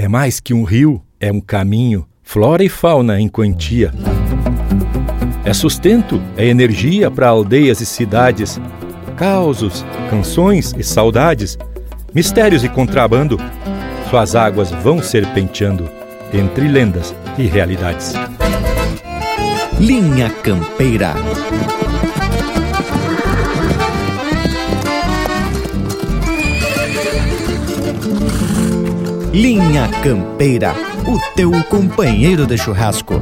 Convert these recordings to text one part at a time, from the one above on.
é mais que um rio, é um caminho, flora e fauna em quantia. É sustento, é energia para aldeias e cidades, causos, canções e saudades, mistérios e contrabando. Suas águas vão serpenteando entre lendas e realidades. Linha Campeira. Linha Campeira, o teu companheiro de churrasco.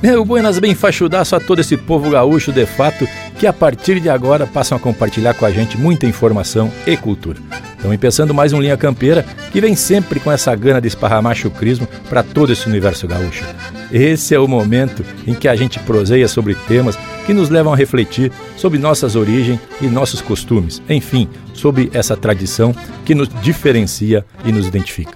Meu buenas bem fachudaço a todo esse povo gaúcho de fato que a partir de agora passam a compartilhar com a gente muita informação e cultura. Estamos pensando mais um Linha Campeira que vem sempre com essa gana de esparramar chucrismo para todo esse universo gaúcho. Esse é o momento em que a gente proseia sobre temas que nos levam a refletir sobre nossas origens e nossos costumes, enfim, sobre essa tradição que nos diferencia e nos identifica.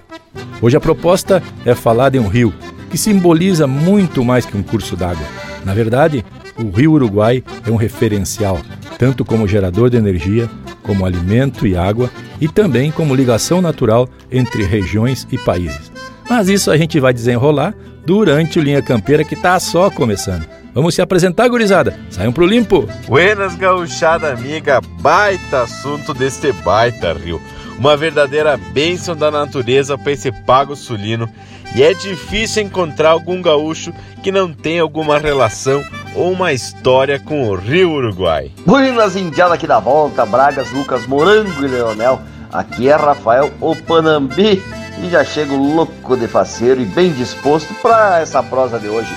Hoje a proposta é falar de um rio que simboliza muito mais que um curso d'água. Na verdade, o rio Uruguai é um referencial, tanto como gerador de energia, como alimento e água, e também como ligação natural entre regiões e países. Mas isso a gente vai desenrolar durante o Linha Campeira que está só começando. Vamos se apresentar, gurizada. Saiam pro limpo. Buenas, gauchada amiga. Baita assunto deste baita rio. Uma verdadeira bênção da natureza para esse pago sulino e é difícil encontrar algum gaúcho que não tenha alguma relação ou uma história com o Rio Uruguai. Buenas indiadas aqui da volta, Bragas, Lucas, Morango e Leonel. Aqui é Rafael Opanambi e já chego louco de faceiro e bem disposto para essa prosa de hoje.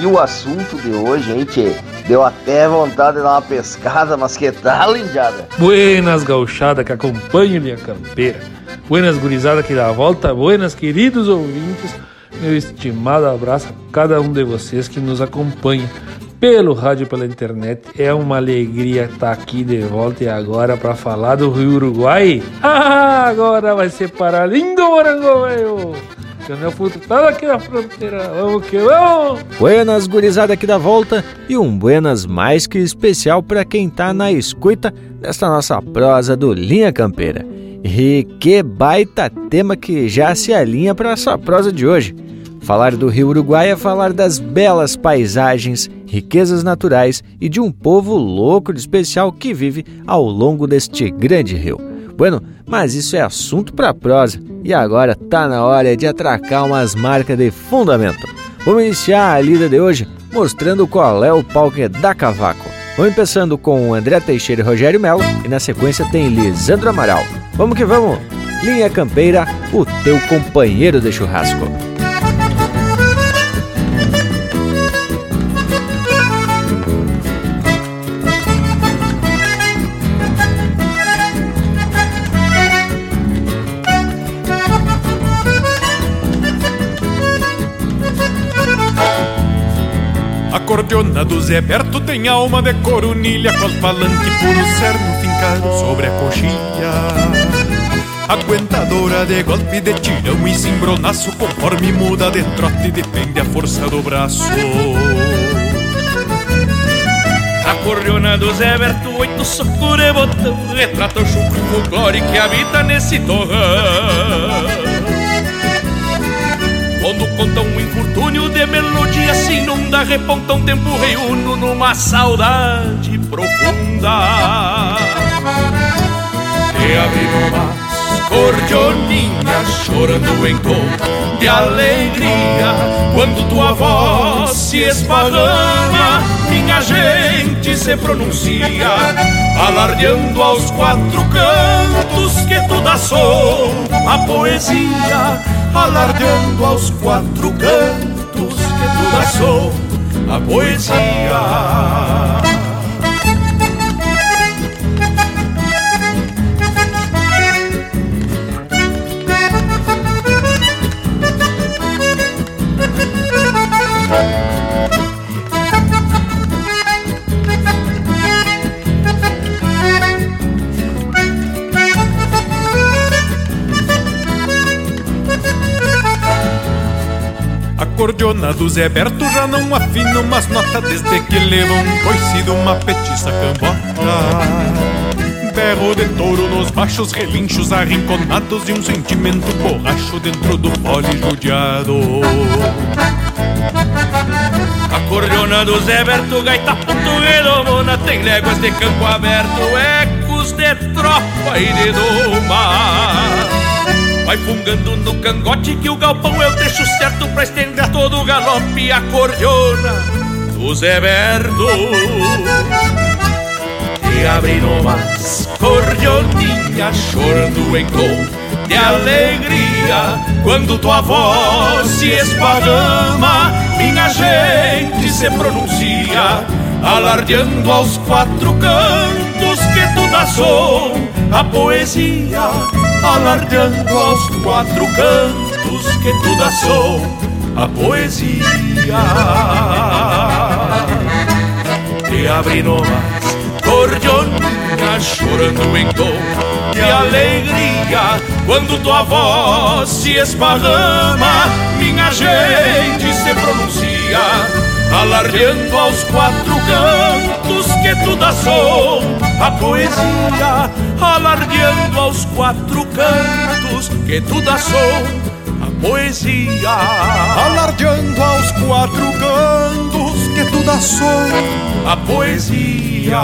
E o assunto de hoje, tchê? Deu até vontade de dar uma pescada, mas que tal, indiada? Buenas gauchada que acompanham minha campeira. Buenas gurizada que dá a volta, buenas queridos ouvintes, meu estimado abraço a cada um de vocês que nos acompanha pelo rádio pela internet. É uma alegria estar aqui de volta e agora para falar do Rio Uruguai. Ah, agora vai ser para lindo morango, velho! Canel Futo tá aqui na fronteira, vamos que vamos! Buenas gurizada aqui da volta e um buenas mais que especial para quem tá na escuta desta nossa prosa do Linha Campeira. E que baita tema que já se alinha para essa prosa de hoje. Falar do Rio Uruguai é falar das belas paisagens, riquezas naturais e de um povo louco de especial que vive ao longo deste grande rio. Bueno, mas isso é assunto para prosa e agora tá na hora de atracar umas marcas de fundamento. Vamos iniciar a lida de hoje mostrando qual é o palco da Cavaco. Vamos começando com André Teixeira e Rogério Melo e na sequência tem Lisandro Amaral. Vamos que vamos! Linha Campeira, o teu companheiro de churrasco. Cordiona do Zé Berto tem alma de corunilha Com falante puro cerno fincado sobre a coxilha. Aguentadora de golpe de tirão e cimbronaço Conforme muda de trote depende a força do braço. A cordiona do Zé Berto, oito socos de botão Retrata o chucro folclore que habita nesse torrão quando conta um infortúnio de melodia se inunda, reponta um tempo reúno numa saudade profunda. E abri umas cordioninhas chorando em tom de alegria quando tua voz se esparrama, minha gente se pronuncia, alardeando aos quatro cantos que tu dá som a poesia alardeando aos quatro cantos que tu som a poesia. Cordiona do Zé Berto já não afina umas notas desde que levam um coicido, uma petiça cambota. Berro de touro nos baixos relinchos arrinconados e um sentimento borracho dentro do pole judiado. A cordiona do Zé Berto, gaita ponto redomona, tem léguas de campo aberto, ecos de tropa e de doma. Vai fungando no cangote que o galpão eu deixo certo pra estender todo o galope a cordiona do Zé Berto. E abre novas cordioninha chorando em tom de alegria quando tua voz se esparrama, minha gente se pronuncia, alardeando aos quatro cantos que tu dá som a poesia alardeando aos quatro cantos que tu dá som a poesia. Te abre novas cordionas chorando em tom de alegria quando tua voz se esparrama, minha gente se pronuncia alardeando aos quatro cantos que tu dá som a poesia, alardeando aos quatro cantos que tu dá som a poesia, alardeando aos quatro cantos que tu dá som a poesia.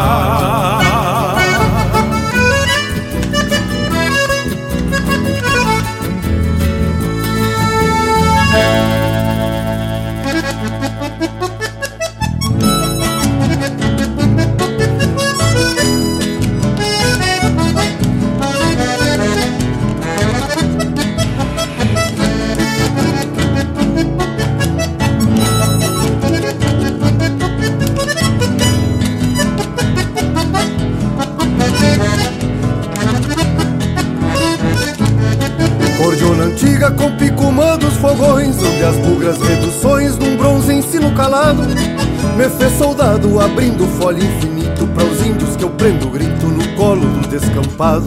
Me fez soldado abrindo folha infinito Para os índios que eu prendo grito no colo do descampado.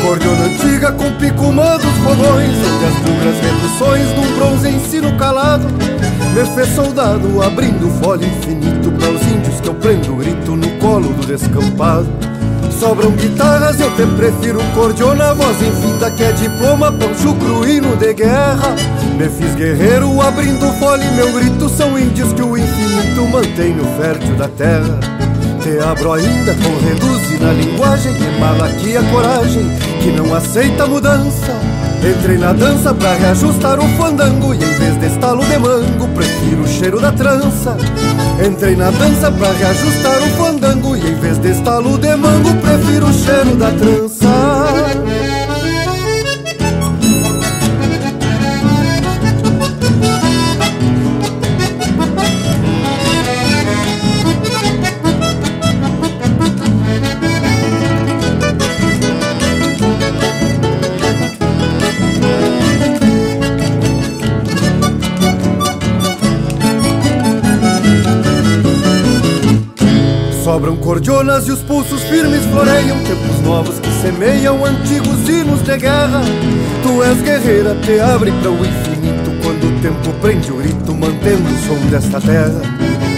Cordiona antiga com picumã dos fogões Onde as bugras reduções num bronze ensino calado. Me fez soldado abrindo folha infinito Para os índios que eu prendo grito no colo do descampado Sobram guitarras, eu te prefiro cordiona Voz infinda que é diploma, pancho cruíno de guerra. Me fiz guerreiro abrindo fole Meu grito são índios que o infinito mantém no fértil da terra. Te abro ainda com reduzir na linguagem E mala aqui a coragem que não aceita mudança Entrei na dança pra reajustar o fandango E em vez de estalo de mango Prefiro o cheiro da trança. Entrei na dança pra reajustar o fandango E em vez de estalo de mango Prefiro o cheiro da trança Sobram cordionas e os pulsos firmes floreiam Tempos novos que semeiam antigos hinos de guerra. Tu és guerreira, te abre para o infinito. Quando o tempo prende o grito, mantendo o som desta terra.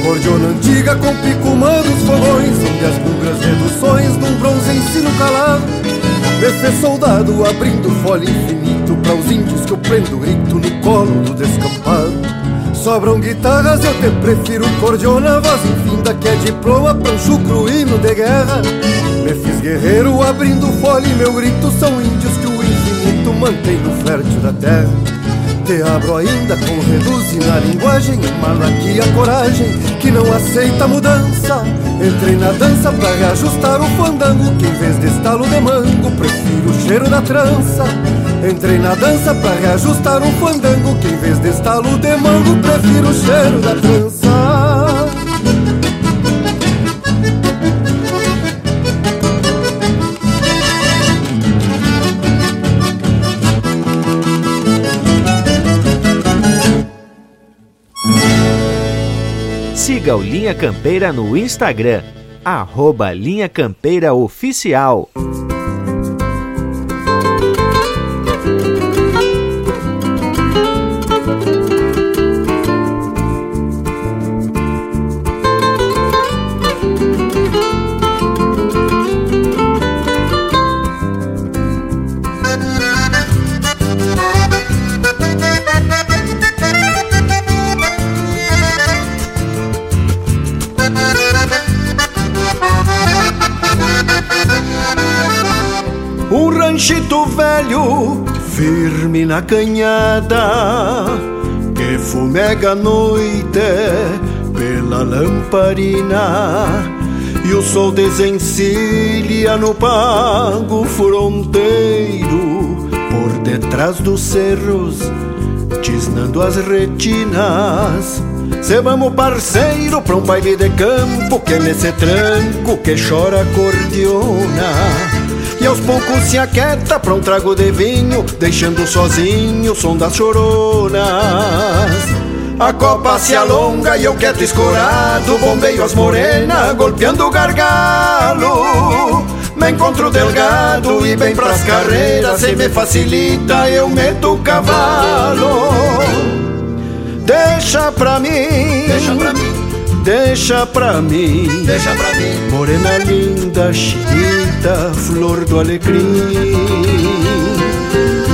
Cordiona antiga com picumã dos fogões Onde as bugras reduções num bronze ensino calado. Fez soldado abrindo folha infinito Para os índios que eu prendo grito no colo do descampado. Sobram guitarras, eu te prefiro cordiona Voz infinda que é diploma, pancho cruíno de guerra. Me fiz guerreiro abrindo fole Meu grito são índios que o infinito mantém no fértil da terra. Te abro ainda com reduzir na linguagem Emana aqui a coragem que não aceita mudança. Entrei na dança pra reajustar o fandango Que em vez de estalo de mango Prefiro o cheiro da trança. Entrei na dança pra reajustar um fandango Que em vez de estalo de mango Prefiro o cheiro da trança Siga o Linha Campeira no Instagram, arroba Linha Campeira Oficial. Canhada, que fumega a noite pela lamparina. E o sol desencilha no pago fronteiro, por detrás dos cerros, tisnando as retinas. Se vamos parceiro pra um baile de campo Que nesse tranco que chora cordiona E aos poucos se aquieta pra um trago de vinho Deixando sozinho o som das choronas. A copa se alonga e eu quieto escorado Bombeio as morenas, golpeando o gargalo. Me encontro delgado e bem pras carreiras Se me facilita eu meto o cavalo. Deixa pra mim, deixa pra mim, deixa pra mim, deixa pra mim. Morena linda, chinita, flor do alecrim.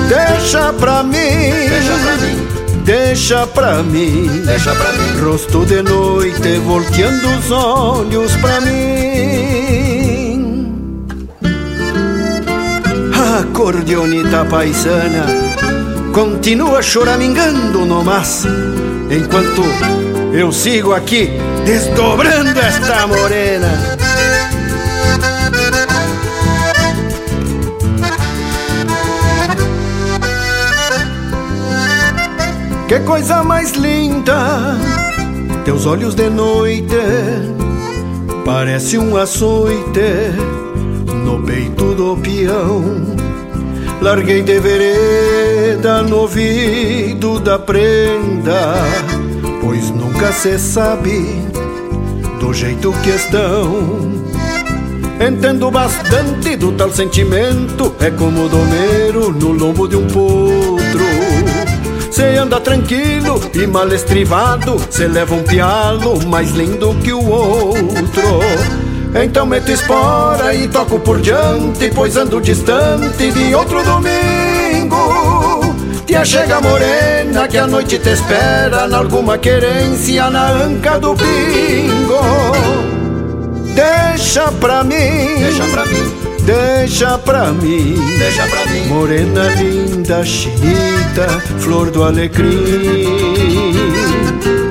Deixa pra mim, deixa pra mim. Deixa pra mim, deixa pra mim. Rosto de noite volteando os olhos pra mim. Acordeonita paisana, continua choramingando no mas enquanto eu sigo aqui desdobrando esta morena. Que coisa mais linda, teus olhos de noite, parece um açoite no peito do peão. Larguei de vereda no ouvido da prenda, nunca se sabe do jeito que estão. Entendo bastante do tal sentimento, é como domeiro no lombo de um potro. Se anda tranquilo e mal estrivado, se leva um pialo mais lindo que o outro. Então meto espora e toco por diante Pois ando distante de outro domingo Tia chega morena que a noite te espera Na alguma querência na anca do pingo. Deixa pra mim. Deixa pra mim. Deixa pra mim, deixa pra mim, morena linda, chinita, flor do alecrim.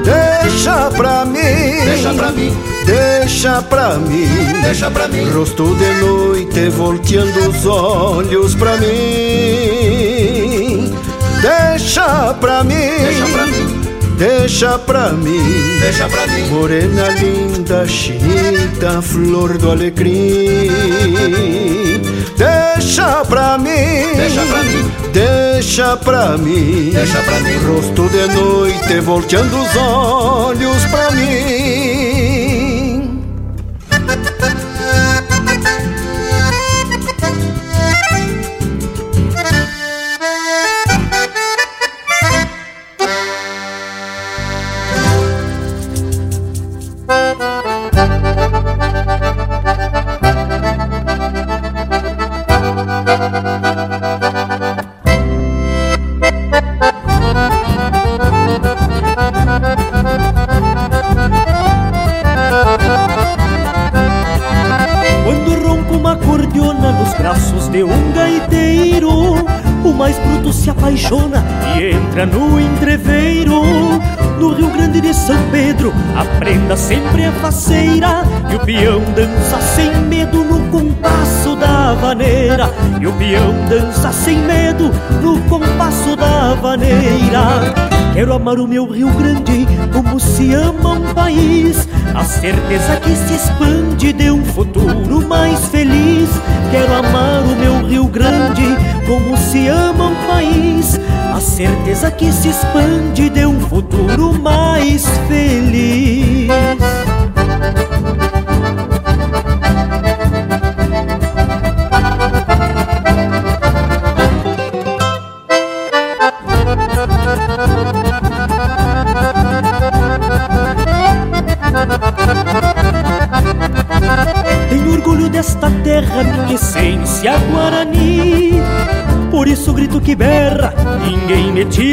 Deixa pra mim, deixa pra mim, deixa pra mim, deixa pra mim. Rosto de noite volteando os olhos pra mim. Deixa pra mim, deixa pra mim. Deixa pra mim, deixa pra mim, morena linda, chinita, flor do alecrim. Deixa pra mim, deixa pra mim, deixa pra mim, deixa pra mim. Rosto de noite volteando os olhos pra mim. No entreveiro. No Rio Grande de São Pedro, a prenda sempre é faceira e o peão dança sem medo no compasso da vaneira. E o peão dança sem medo no compasso da vaneira. Quero amar o meu Rio Grande como se ama um país. A certeza que se expande de um futuro mais feliz. Quero amar o meu Rio Grande como se ama um país. A certeza que se expande de um futuro mais feliz.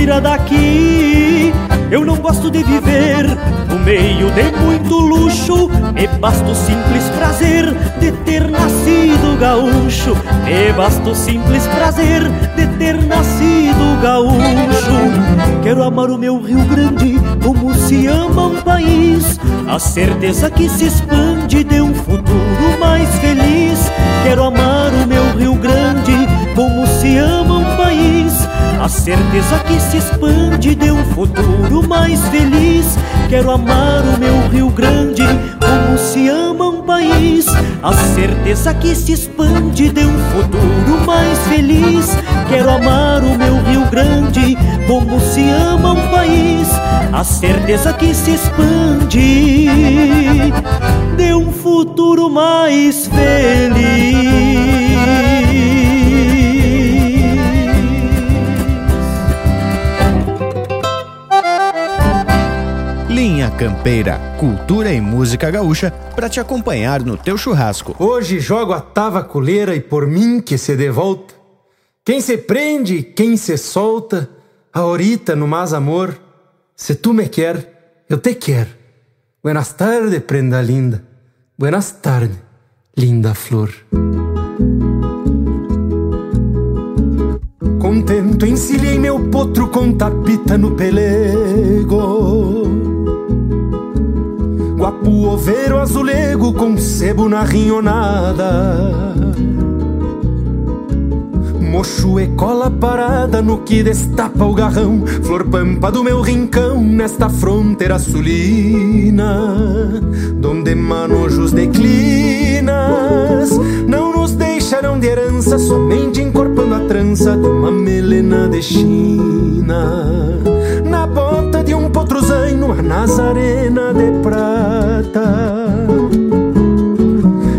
Tira daqui. Eu não gosto de viver no meio de muito luxo. Me basta o simples prazer de ter nascido gaúcho. Me basta o simples prazer de ter nascido gaúcho. Quero amar o meu Rio Grande como se ama um país. A certeza que se expande de um futuro mais feliz. Quero amar o meu Rio Grande como se ama um a certeza que se expande de um futuro mais feliz. Quero amar o meu Rio Grande como se ama um país. A certeza que se expande de um futuro mais feliz. Quero amar o meu Rio Grande como se ama um país. A certeza que se expande de um futuro mais feliz. Campeira, cultura e música gaúcha para te acompanhar no teu churrasco. Hoje jogo a tavaculeira e por mim que se devolta. Quem se prende, quem se solta, ahorita no mais amor. Se tu me quer, eu te quero. Buenas tardes, prenda linda. Buenas tardes, linda flor. Contento encilhei meu potro com tapita no pelego Guapu oveiro azulego com sebo na rinhonada. Mocho e cola parada no que destapa o garrão. Flor pampa do meu rincão nesta fronteira sulina Donde manojos declinas Não nos deixarão de herança Somente encorpando a trança de uma melena de China Na ponta de um potruzaino A nazarena de prata.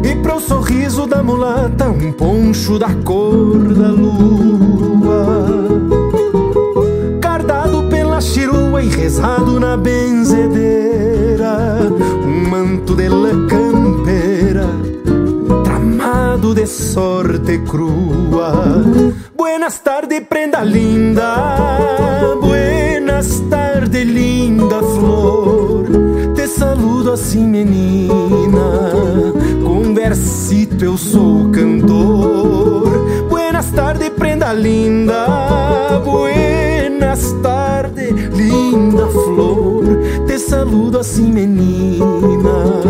E sorriso da mulata Um poncho da cor da lua. Cardado pela chirua e rezado na benzedeira Um manto de lã campeira Tramado de sorte crua. Buenas tardes, prenda linda Buenas tardes, linda flor. Te saludo assim, menina. Com versito eu sou cantor. Buenas tardes, prenda linda. Buenas tardes, linda flor. Te saludo assim, menina.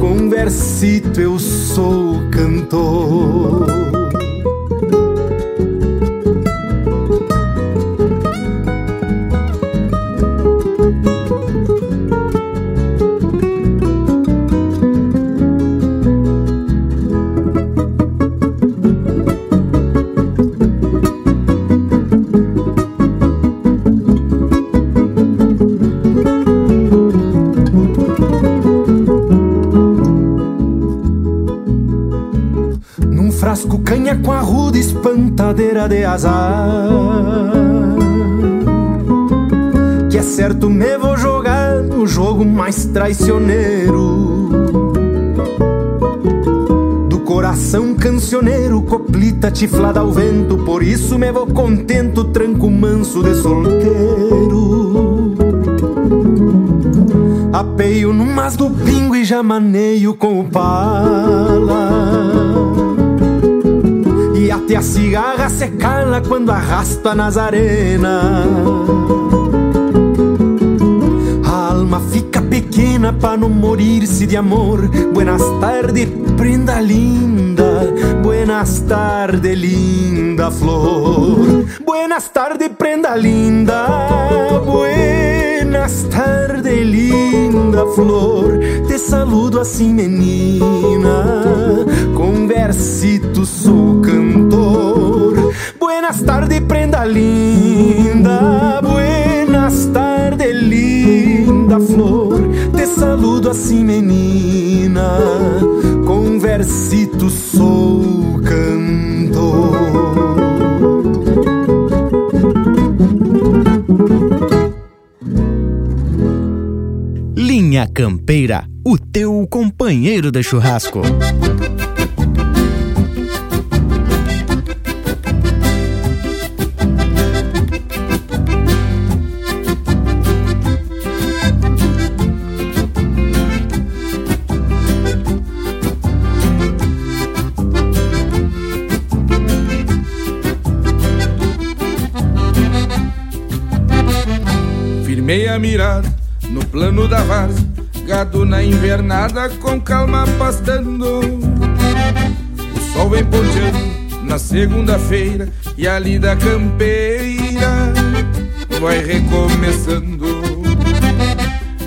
Com versito eu sou cantor de azar. Que é certo me vou jogar no jogo mais traicioneiro. Do coração cancioneiro, coplita tiflada ao vento. Por isso me vou contento, tranco manso de solteiro. Apeio no mas do pingo e já maneio com o pala A cigarra se cala quando arrasta nas arenas alma fica pequena para não morir-se de amor. Buenas tardes, prenda linda. Buenas tardes, linda flor. Buenas tardes, prenda linda. Buenas tardes, linda flor saludo assim, menina. Com versito sou cantor. Buenas tardes, prenda linda. Buenas tardes, linda flor. Te saludo assim, menina. Com versito sou cantor. Linha Campeira, companheiro de churrasco. Invernada com calma pastando. O sol vem ponteando na segunda-feira e a lida campeira vai recomeçando.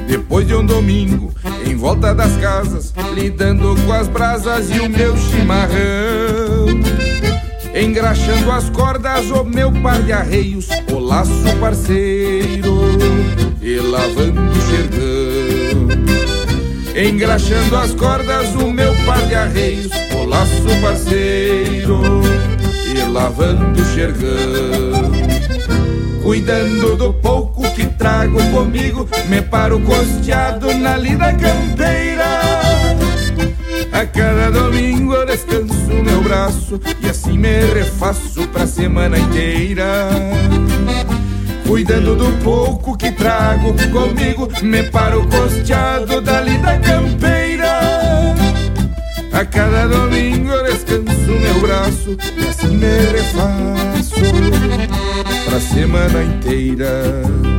Depois de um domingo, em volta das casas, lidando com as brasas e o meu chimarrão. Engraxando as cordas, o meu par de arreios, o laço parceiro e lavando o xergão. Engraxando as cordas, o meu par de arreios, o laço parceiro e lavando o xergão. Cuidando do pouco que trago comigo, me paro costeado na lida campeira. A cada domingo eu descanso meu braço e assim me refaço pra semana inteira. Cuidando do pouco trago comigo, me paro costeado da lida campeira. A cada domingo descanso meu braço e assim me refaço pra semana inteira.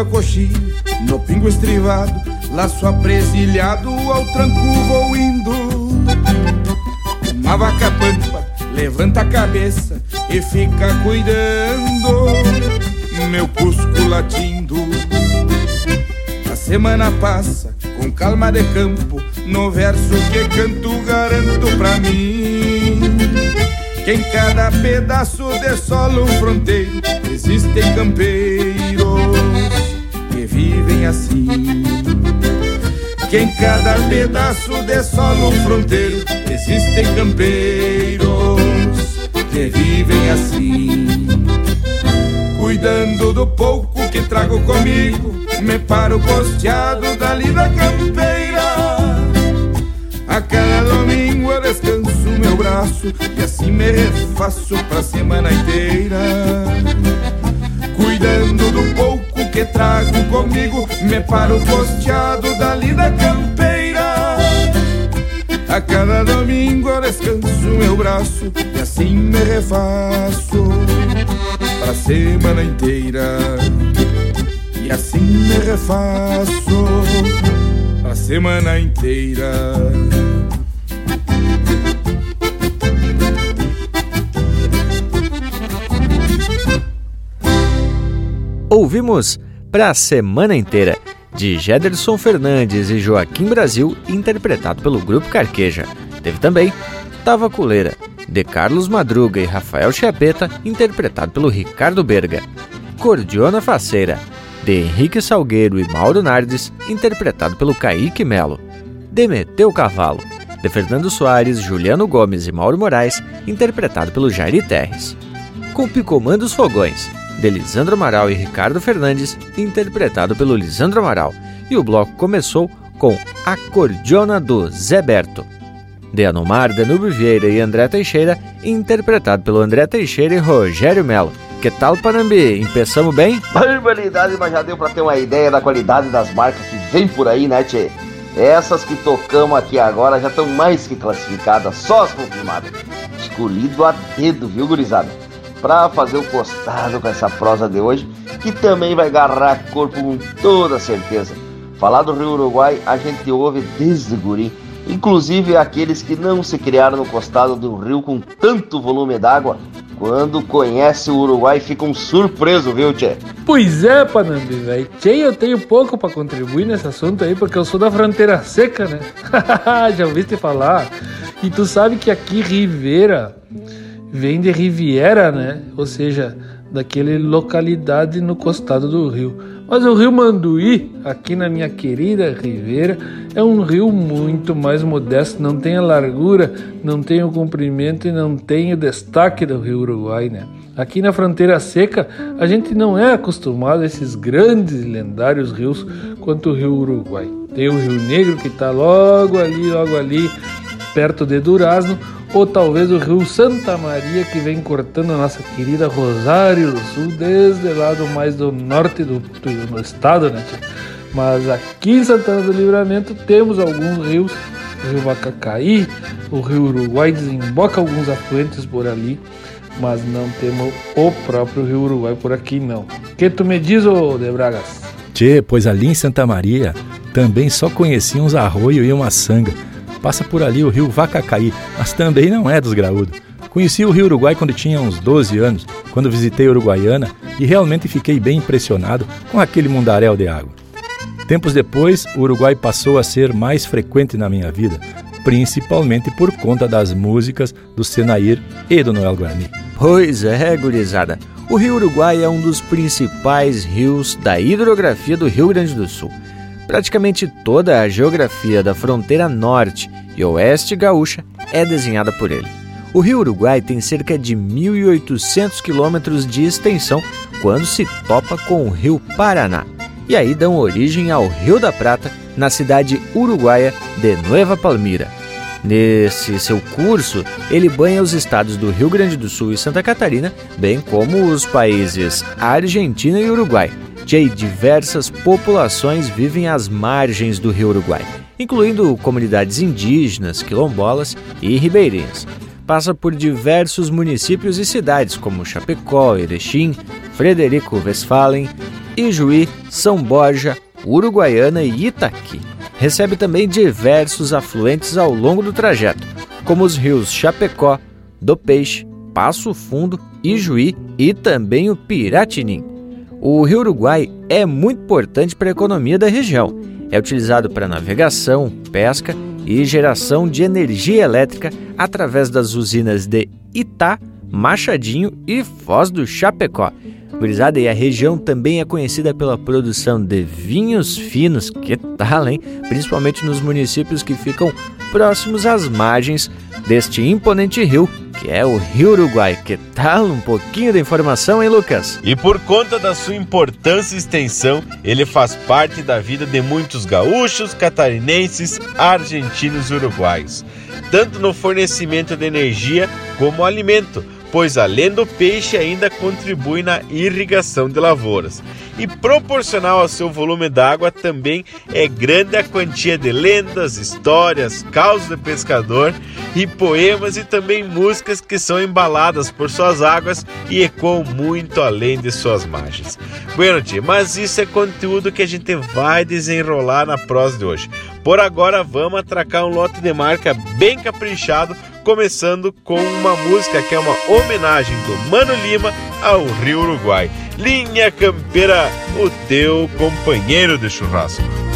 A coxinha, no pingo estrivado, laço apresilhado, ao tranco vou indo. Uma vaca pampa levanta a cabeça e fica cuidando, meu cusco latindo. A semana passa com calma de campo, no verso que canto garanto pra mim. Que em cada pedaço de solo fronteiro existem campeiros vivem assim. Que em cada pedaço de solo fronteiro existem campeiros que vivem assim. Cuidando do pouco que trago comigo, me paro costeado da campeira. A cada domingo eu descanso meu braço e assim me refaço pra semana inteira. Que trago comigo, me paro costeado dali da campeira. A cada domingo eu descanso meu braço e assim me refaço pra semana inteira. E assim me refaço pra semana inteira. Ouvimos Pra Semana Inteira, de Gederson Fernandes e Joaquim Brasil, interpretado pelo Grupo Carqueja. Teve também Tava Culeira, de Carlos Madruga e Rafael Chiapeta, interpretado pelo Ricardo Berga. Cordiona Faceira, de Henrique Salgueiro e Mauro Nardes, interpretado pelo Kaique Melo. Demeteu Cavalo, de Fernando Soares, Juliano Gomes e Mauro Moraes, interpretado pelo Jairi Terres. Com Picomandos Fogões, de Lisandro Amaral e Ricardo Fernandes, interpretado pelo Lisandro Amaral. E o bloco começou com A Cordiona do Zé Berto. De Anomar, Danúbio Vieira e André Teixeira, interpretado pelo André Teixeira e Rogério Melo. Que tal, Panambi? Empeçamos bem? Barbaridade, mas já deu pra ter uma ideia da qualidade das marcas que vem por aí, né, Tchê? Essas que tocamos aqui agora já estão mais que classificadas, só as confirmadas. Escolhido a dedo, viu, gurizada? Pra fazer o costado com essa prosa de hoje, que também vai agarrar corpo com toda certeza. Falar do Rio Uruguai a gente ouve desde guri, inclusive aqueles que não se criaram no costado do rio com tanto volume d'água, quando conhece o Uruguai ficam surpresos, viu, Tchê? Pois é, Panambi, velho. Tchê, eu tenho pouco para contribuir nesse assunto aí, porque eu sou da fronteira seca, né? Já ouviste falar? E tu sabe que aqui Rivera vem de Riviera, né? Ou seja, daquele localidade no costado do rio. Mas o rio Manduí, aqui na minha querida Ribeira, é um rio muito mais modesto, não tem a largura, não tem o comprimento e não tem o destaque do rio Uruguai, né? Aqui na fronteira seca, a gente não é acostumado a esses grandes e lendários rios quanto o rio Uruguai. Tem o Rio Negro que está logo ali, logo ali, perto de Durazno, ou talvez o Rio Santa Maria que vem cortando a nossa querida Rosário do Sul desde lá do mais do norte do, do, do estado, né? Mas aqui em Santana do Livramento temos alguns rios, o Rio Vacacaí, o Rio Uruguai desemboca alguns afluentes por ali, mas não temos o próprio Rio Uruguai por aqui não. Que tu me diz, ô De Bragas? Tchê, pois ali em Santa Maria também só conhecia uns arroio e uma sanga. Passa por ali o rio Vacacaí, mas também não é dos graúdos. Conheci o Rio Uruguai quando tinha uns 12 anos, quando visitei Uruguaiana e realmente fiquei bem impressionado com aquele mundaréu de água. Tempos depois, o Uruguai passou a ser mais frequente na minha vida, principalmente por conta das músicas do Senair e do Noel Guarani. Pois é, gurizada. O Rio Uruguai é um dos principais rios da hidrografia do Rio Grande do Sul. Praticamente toda a geografia da fronteira norte e oeste gaúcha é desenhada por ele. O Rio Uruguai tem cerca de 1.800 quilômetros de extensão quando se topa com o Rio Paraná e aí dão origem ao Rio da Prata, na cidade uruguaia de Nueva Palmira. Nesse seu curso, ele banha os estados do Rio Grande do Sul e Santa Catarina, bem como os países Argentina e Uruguai. De diversas populações vivem às margens do Rio Uruguai, incluindo comunidades indígenas, quilombolas e ribeirinhas. Passa por diversos municípios e cidades como Chapecó, Erechim, Frederico Westphalen, Ijuí, São Borja, Uruguaiana e Itaqui. Recebe também diversos afluentes ao longo do trajeto, como os rios Chapecó, do Peixe, Passo Fundo, Ijuí e também o Piratinim. O Rio Uruguai é muito importante para a economia da região. É utilizado para navegação, pesca e geração de energia elétrica através das usinas de Itá, Machadinho e Foz do Chapecó. Gurizada, e a região também é conhecida pela produção de vinhos finos, que tal, hein? Principalmente nos municípios que ficam próximos às margens deste imponente rio, que é o Rio Uruguai. Que tal um pouquinho de informação, hein, Lucas? E por conta da sua importância e extensão, ele faz parte da vida de muitos gaúchos, catarinenses, argentinos e uruguaios, tanto no fornecimento de energia como alimento pois além do peixe ainda contribui na irrigação de lavouras. E proporcional ao seu volume d'água também é grande a quantia de lendas, histórias, causos de pescador e poemas e também músicas que são embaladas por suas águas e ecoam muito além de suas margens. Bueno, tia, mas isso é conteúdo que a gente vai desenrolar na prosa de hoje. Por agora vamos atracar um lote de marca bem caprichado começando com uma música que é uma homenagem do Mano Lima ao Rio Uruguai. Linha Campeira, o teu companheiro de churrasco.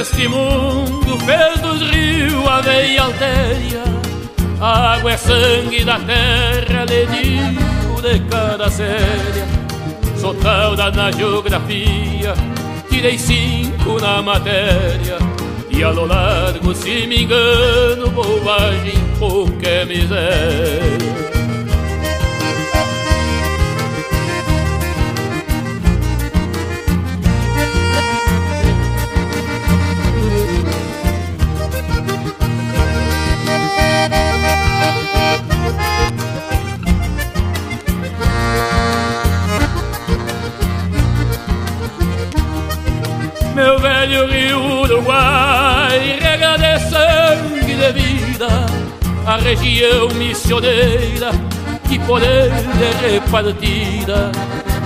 Este mundo fez dos rios a veia alteia A água é sangue da terra, lhe digo de cada séria. Sou da na geografia, tirei cinco na matéria. E a lo largo, se me engano, bobagem, pouca é miséria meu velho Rio Uruguai, rega de sangue de vida, a região missioneira, que poder de repartida,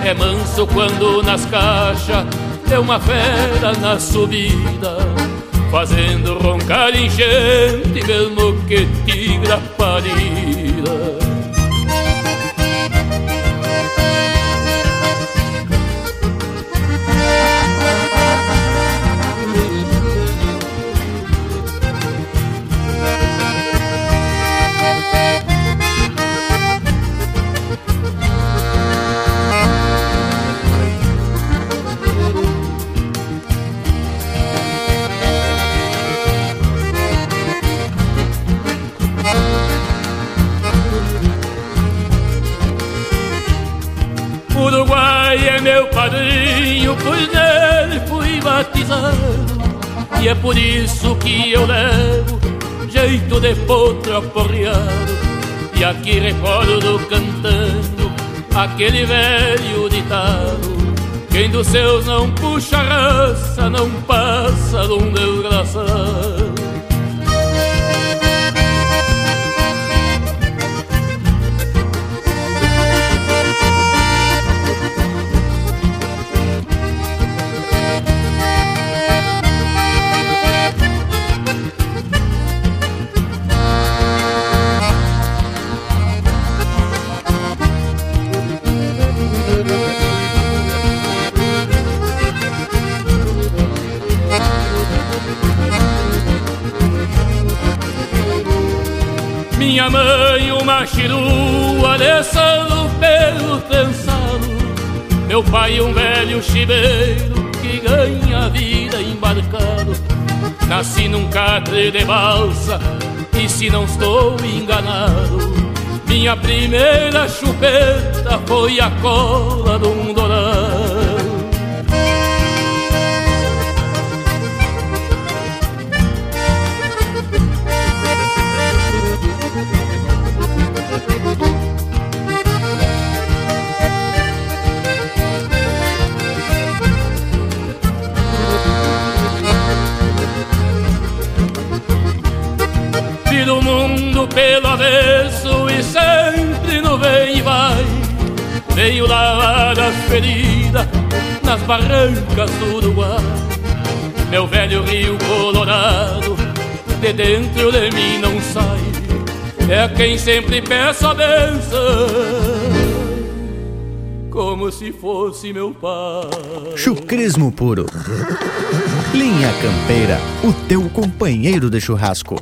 é manso quando nas caixas é uma fera na subida, fazendo roncar enchente, mesmo que tigra parida. E é por isso que eu levo jeito de potro aporreado. E aqui recordo cantando aquele velho ditado. Quem dos seus não puxa raça, não passa de um desgraçado. Chirua desçando pelo trançado Meu pai, um velho chiveiro que ganha vida embarcado. Nasci num catre de balsa e se não estou enganado Minha primeira chupeta foi a cola de um dourado feridas nas barrancas do Uruguai. Meu velho rio colorado, de dentro de mim não sai. É quem sempre peço a benção, como se fosse meu pai. Chucrismo puro. Linha Campeira, o teu companheiro de churrasco.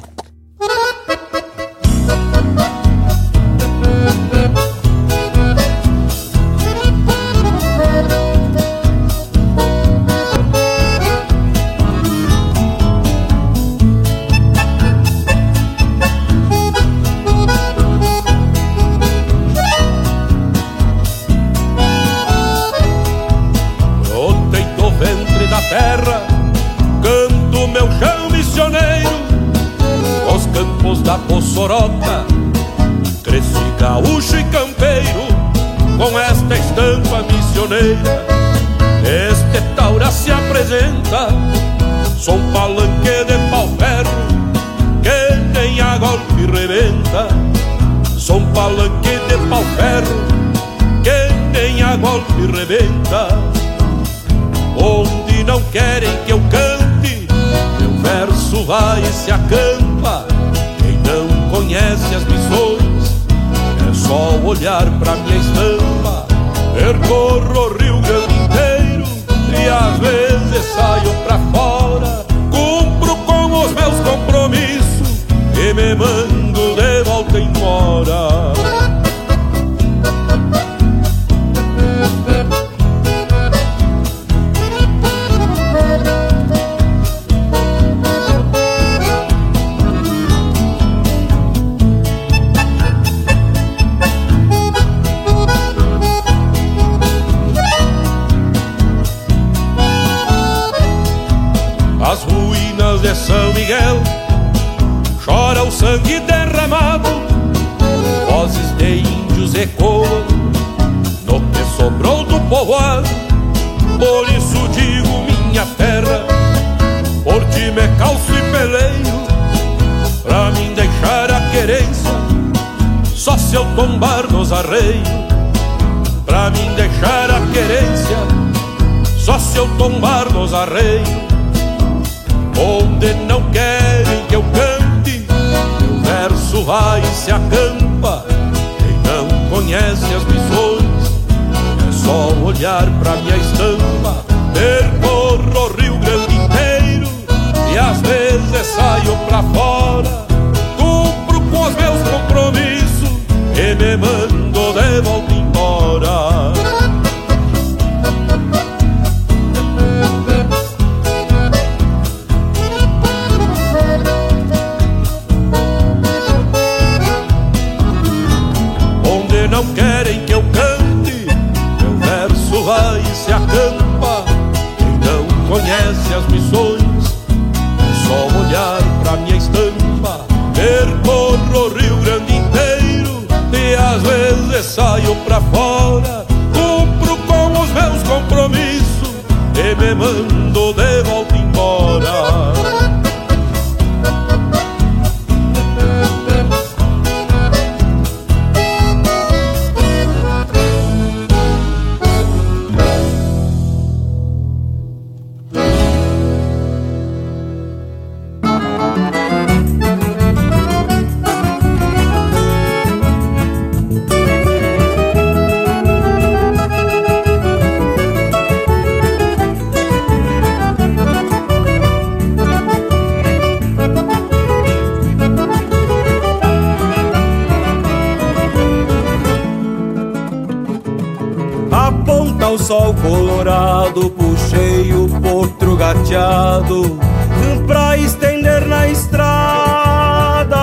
Sol colorado, puxei o potro gateado pra estender na estrada.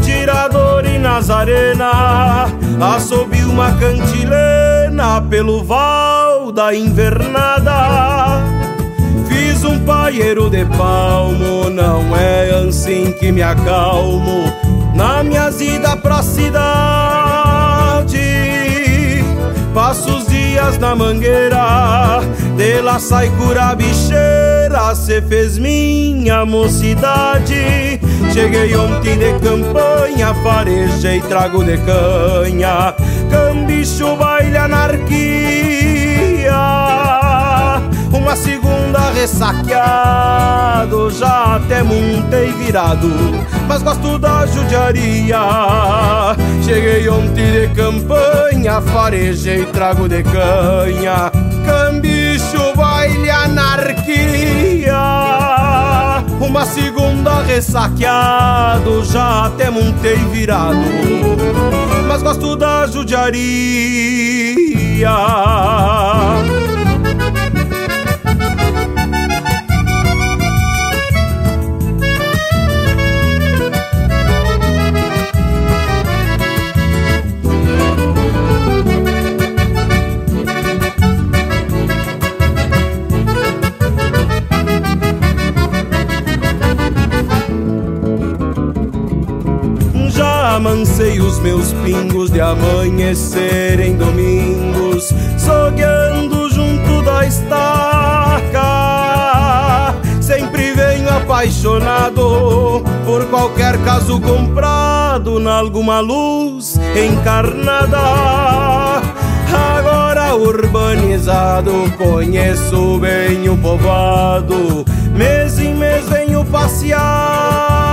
Tirador e Nazarena, assobi uma cantilena pelo val da invernada. Fiz um paieiro de palmo, não é assim que me acalmo na minha ida pra cidade. Passo os dias na mangueira, de lá sai cura bicheira, cê fez minha mocidade. Cheguei ontem de campanha, farejei trago de canha, cambicho baile anarquia. Ressaqueado, já até montei virado, mas gosto da judiaria. Cheguei ontem de campanha, farejei trago de canha, cambicho, baile, anarquia. Uma segunda ressaqueado, já até montei virado, mas gosto da judiaria. Amancei os meus pingos de amanhecer em domingos, sogueando junto da estaca. Sempre venho apaixonado por qualquer caso comprado na alguma luz encarnada. Agora urbanizado, conheço bem o povoado, mês em mês venho passear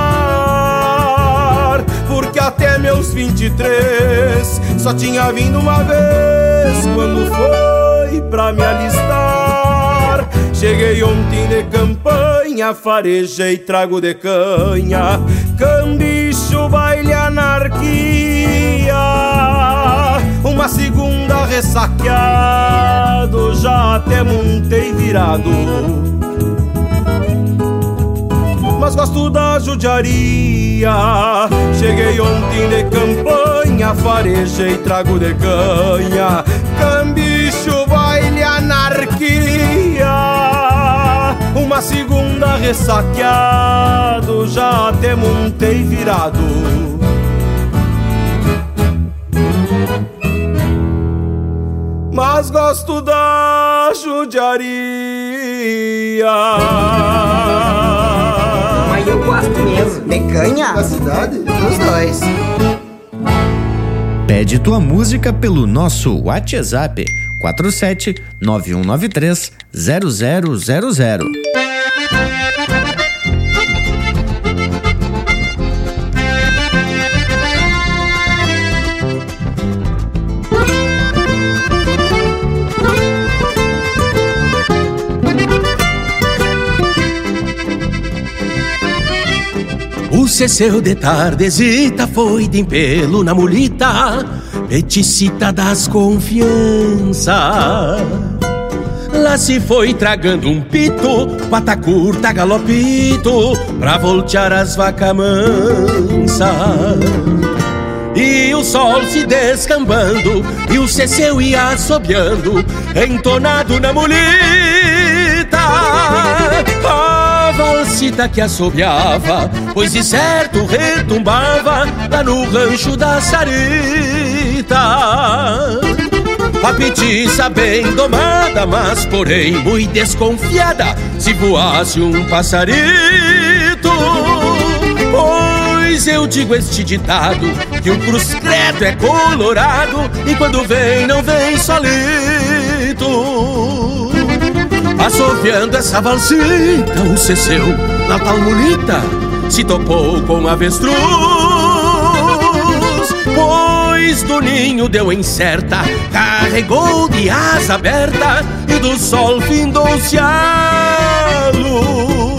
até meus 23 só tinha vindo uma vez quando foi pra me alistar. Cheguei ontem de campanha, farejei trago de canha, cambicho, baile, anarquia. Uma segunda ressaqueado, já até montei virado mas gosto da judiaria. Cheguei ontem de campanha, farejei trago de canha, cambicho, baile, anarquia. Uma segunda ressaqueado, já até montei virado. Mas gosto da judiaria eu gosto mesmo. De canha? Da cidade? Os dois. Pede tua música pelo nosso WhatsApp 47 9193 0000. Ceceu de tardezita foi de pelo na mulita, peticita das confiança. Lá se foi tragando um pito, pata curta, galopito, pra voltear as vacas mansa. E o sol se descambando, e o ceceu ia assobiando, entonado na mulita. Ah, a valsita que assobiava, pois de certo retumbava lá no rancho da Sarita. A petiça bem domada, mas porém muito desconfiada, se voasse um passarito. Pois eu digo este ditado, que o cruz credo é colorado, e quando vem, não vem solito. Assoviando essa valsita, o ceceu na tal mulita se topou com avestruz. Pois do ninho deu em certa, carregou de asa aberta e do sol findou-se a luz.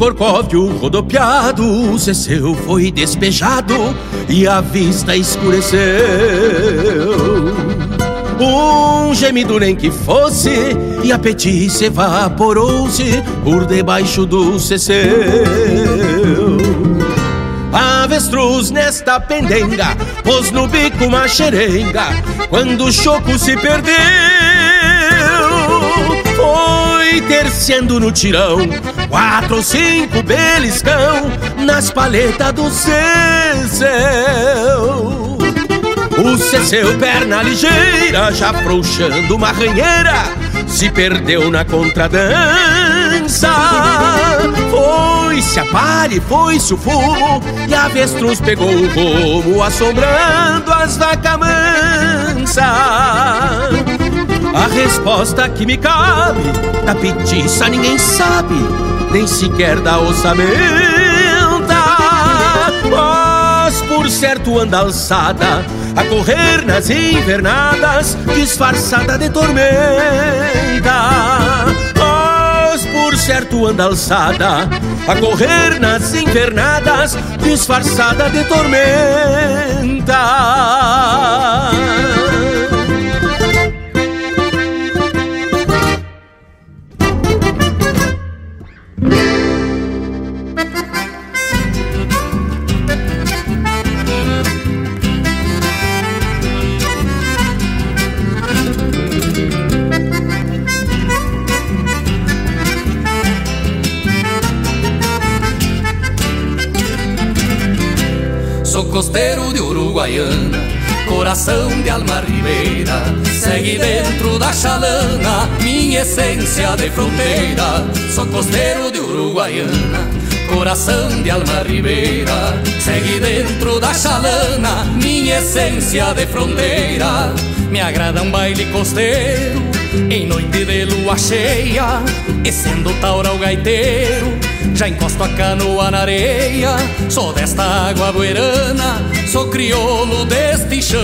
Corcóvio rodopiado, o Ceceu foi despejado e a vista escureceu. Um gemido nem que fosse, e a petice evaporou-se por debaixo do Ceceu. Avestruz nesta pendenga, pôs no bico uma xerenga, quando o choco se perdeu. Foi terciando no tirão, quatro ou cinco beliscão nas paletas do Ceceu. O Ceceu, perna ligeira, já frouxando uma ranheira, se perdeu na contradança. Foi-se a palha, foi-se o fumo, e a avestruz pegou o rumo, assombrando as vacas mansas. A resposta que me cabe, da petiça ninguém sabe, nem sequer da ossamenta. Mas por certo anda alçada, a correr nas invernadas, disfarçada de tormenta. Mas por certo anda alçada, a correr nas invernadas, disfarçada de tormenta. Costeiro de Uruguaiana, coração de alma ribeira. Segue dentro da chalana, minha essência de fronteira. Sou costeiro de Uruguaiana, coração de alma ribeira. Segue dentro da chalana, minha essência de fronteira. Me agrada um baile costeiro, em noite de lua cheia, e sendo taura o gaiteiro. Já encosto a canoa na areia Sou desta água buerana Sou crioulo deste chão.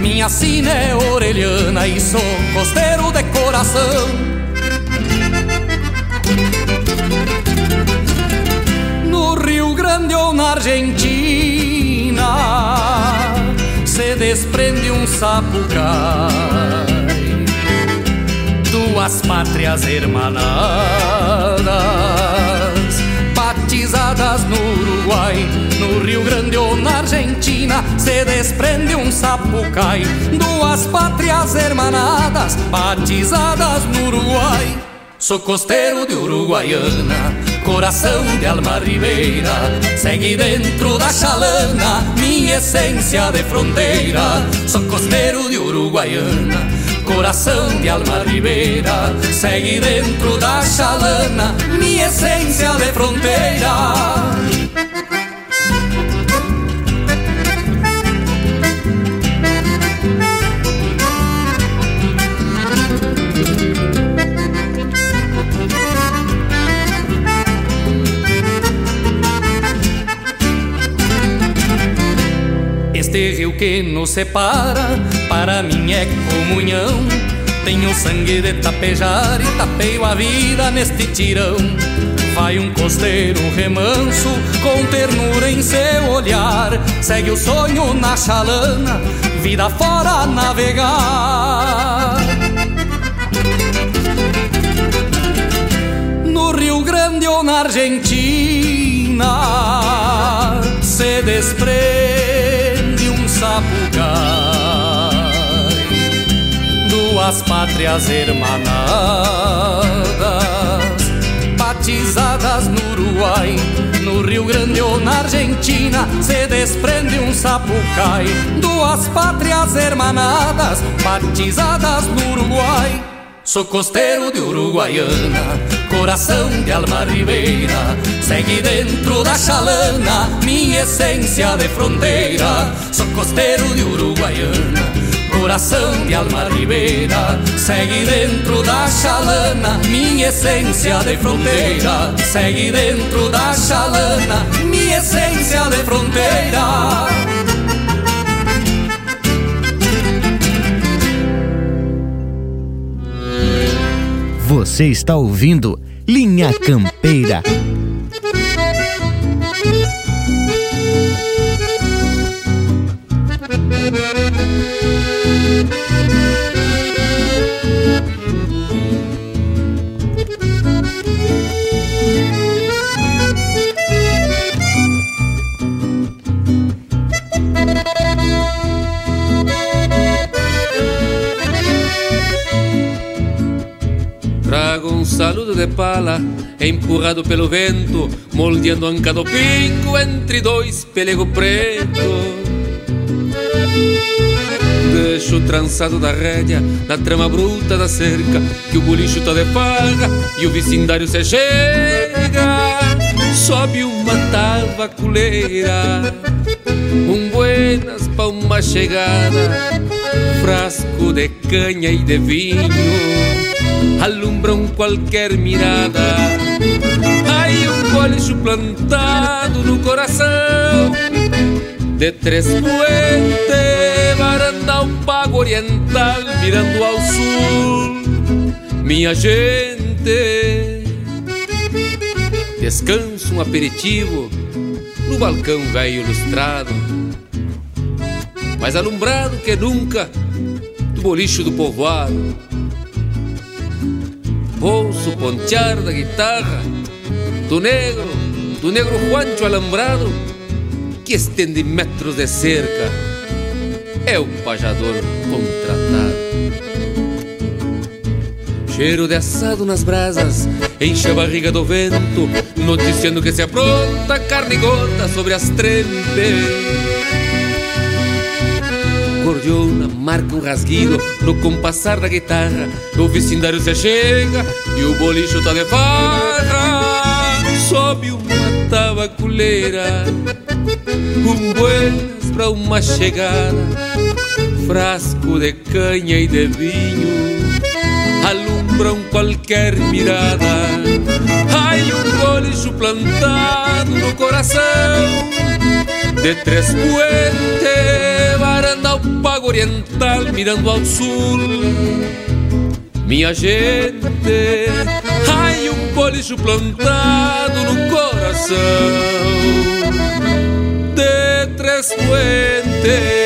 Minha sina é orelhana E sou costeiro de coração. No Rio Grande ou na Argentina Se desprende um sapucai. Duas pátrias hermanadas batizadas no Uruguai, no Rio Grande ou na Argentina, se desprende um sapucai. Duas pátrias hermanadas, batizadas no Uruguai. Sou costeiro de Uruguaiana, coração de alma ribeira. Segue dentro da chalana, minha essência de fronteira. Sou costeiro de Uruguaiana coração de alma ribeira, segue dentro da chalana, minha essência de fronteira. Este rio que nos separa, para mim é comunhão. Tenho sangue de tapejar e tapeio a vida neste tirão. Vai um costeiro remanso, com ternura em seu olhar. Segue o sonho na chalana, vida fora navegar. Grande ou na Argentina se desprende um sapucai, duas pátrias hermanadas, batizadas no Uruguai. No Rio Grande ou na Argentina se desprende um sapucai, duas pátrias hermanadas, batizadas no Uruguai. Sou costeiro de Uruguaiana, coração de alma ribeira. Segue dentro da chalana, minha essência de fronteira. Sou costeiro de Uruguaiana, coração de alma ribeira. Segue dentro da chalana, minha essência de fronteira. Segue dentro da chalana, minha essência de fronteira. Você está ouvindo Linha Campeira. Saludo de pala, empurrado pelo vento, moldeando anca do pingo entre dois pelego preto. Deixo o trançado da rédea na trama bruta da cerca, que o bolicho tá de farra e o vecindário se chega. Sobe uma tabaculeira, um buenas pra uma chegada, frasco de canha e de vinho alumbram qualquer mirada. Hay um bolicho plantado no coração de três puentes, um pago oriental mirando ao sul. Minha gente, descanso um aperitivo no balcão velho ilustrado, mais alumbrado que nunca do bolicho do povoado ouço pontear da guitarra do negro, do negro Juancho alambrado que estende metros de cerca. É o pajador contratado. Cheiro de assado nas brasas, enche a barriga do vento, noticiando que se apronta carne gorda sobre as trempes gordiona marca um rasguido no compassar da guitarra. O vecindário se chega e o bolicho tá de farra. Sobe uma tabaculeira, um buenas pra uma chegada. Frasco de canha e de vinho alumbram qualquer mirada. Ai, um bolicho plantado no coração de três puentes, varanda ao pago oriental mirando ao sul. Minha gente, ai um bolicho plantado no coração de três puentes.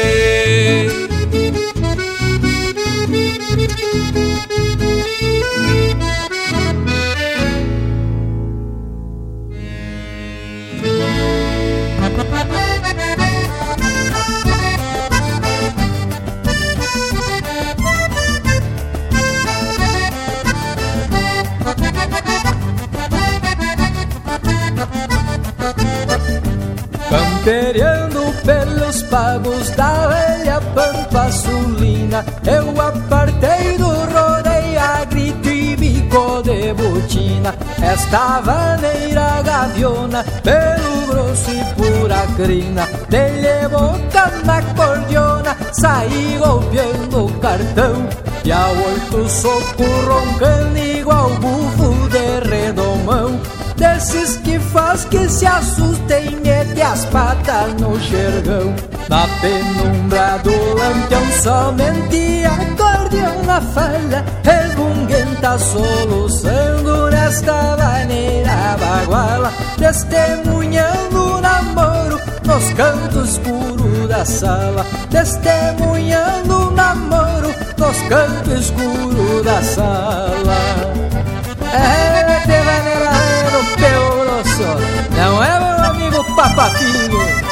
Campeando pelos pagos da velha pampa sulina Eu apartei do rodeio a grito e bico de botina. Esta vaneira gaviona pelo grosso e pura crina Dele boca na cordiona, saí golpeando o cartão. E a oito soco roncando igual bufo de redomão Desses que faz que se assustem mete as patas no xergão Na penumbra do lampião somente a cordiona falha Resmunguenta soluçando nesta maneira baguala Testemunhando o namoro nos cantos escuros da sala Testemunhando o namoro nos cantos escuros da sala É, te vanelando Não é meu amigo Papapinho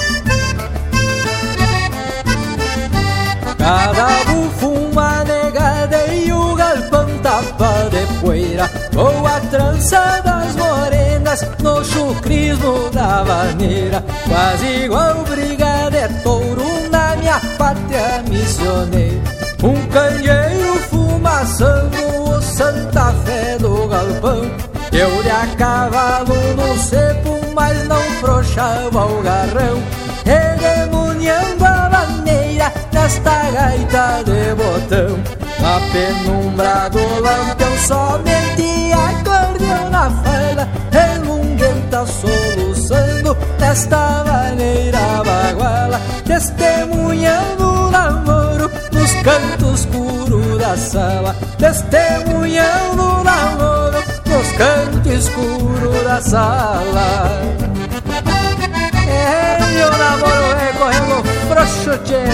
Cada bufo uma negada e o galpão tapa de poeira. Ou a trança das morenas no chucrismo da vaneira. Quase igual briga de touro na minha pátria missioneira. Um candeeiro fumaçando o Santa Fé do galpão Eu de a cavalo no cepo, mas não frouxava o garrão Redemuniando a maneira nesta gaita de botão. Na penumbra do lampião somente acordeão na fala Relunguenta soluçando desta maneira baguala Testemunhando o namoro nos cantos escuros da sala Testemunhando o namoro nos cantos escuros da sala. É, meu namoro recorrendo frouxo, tchê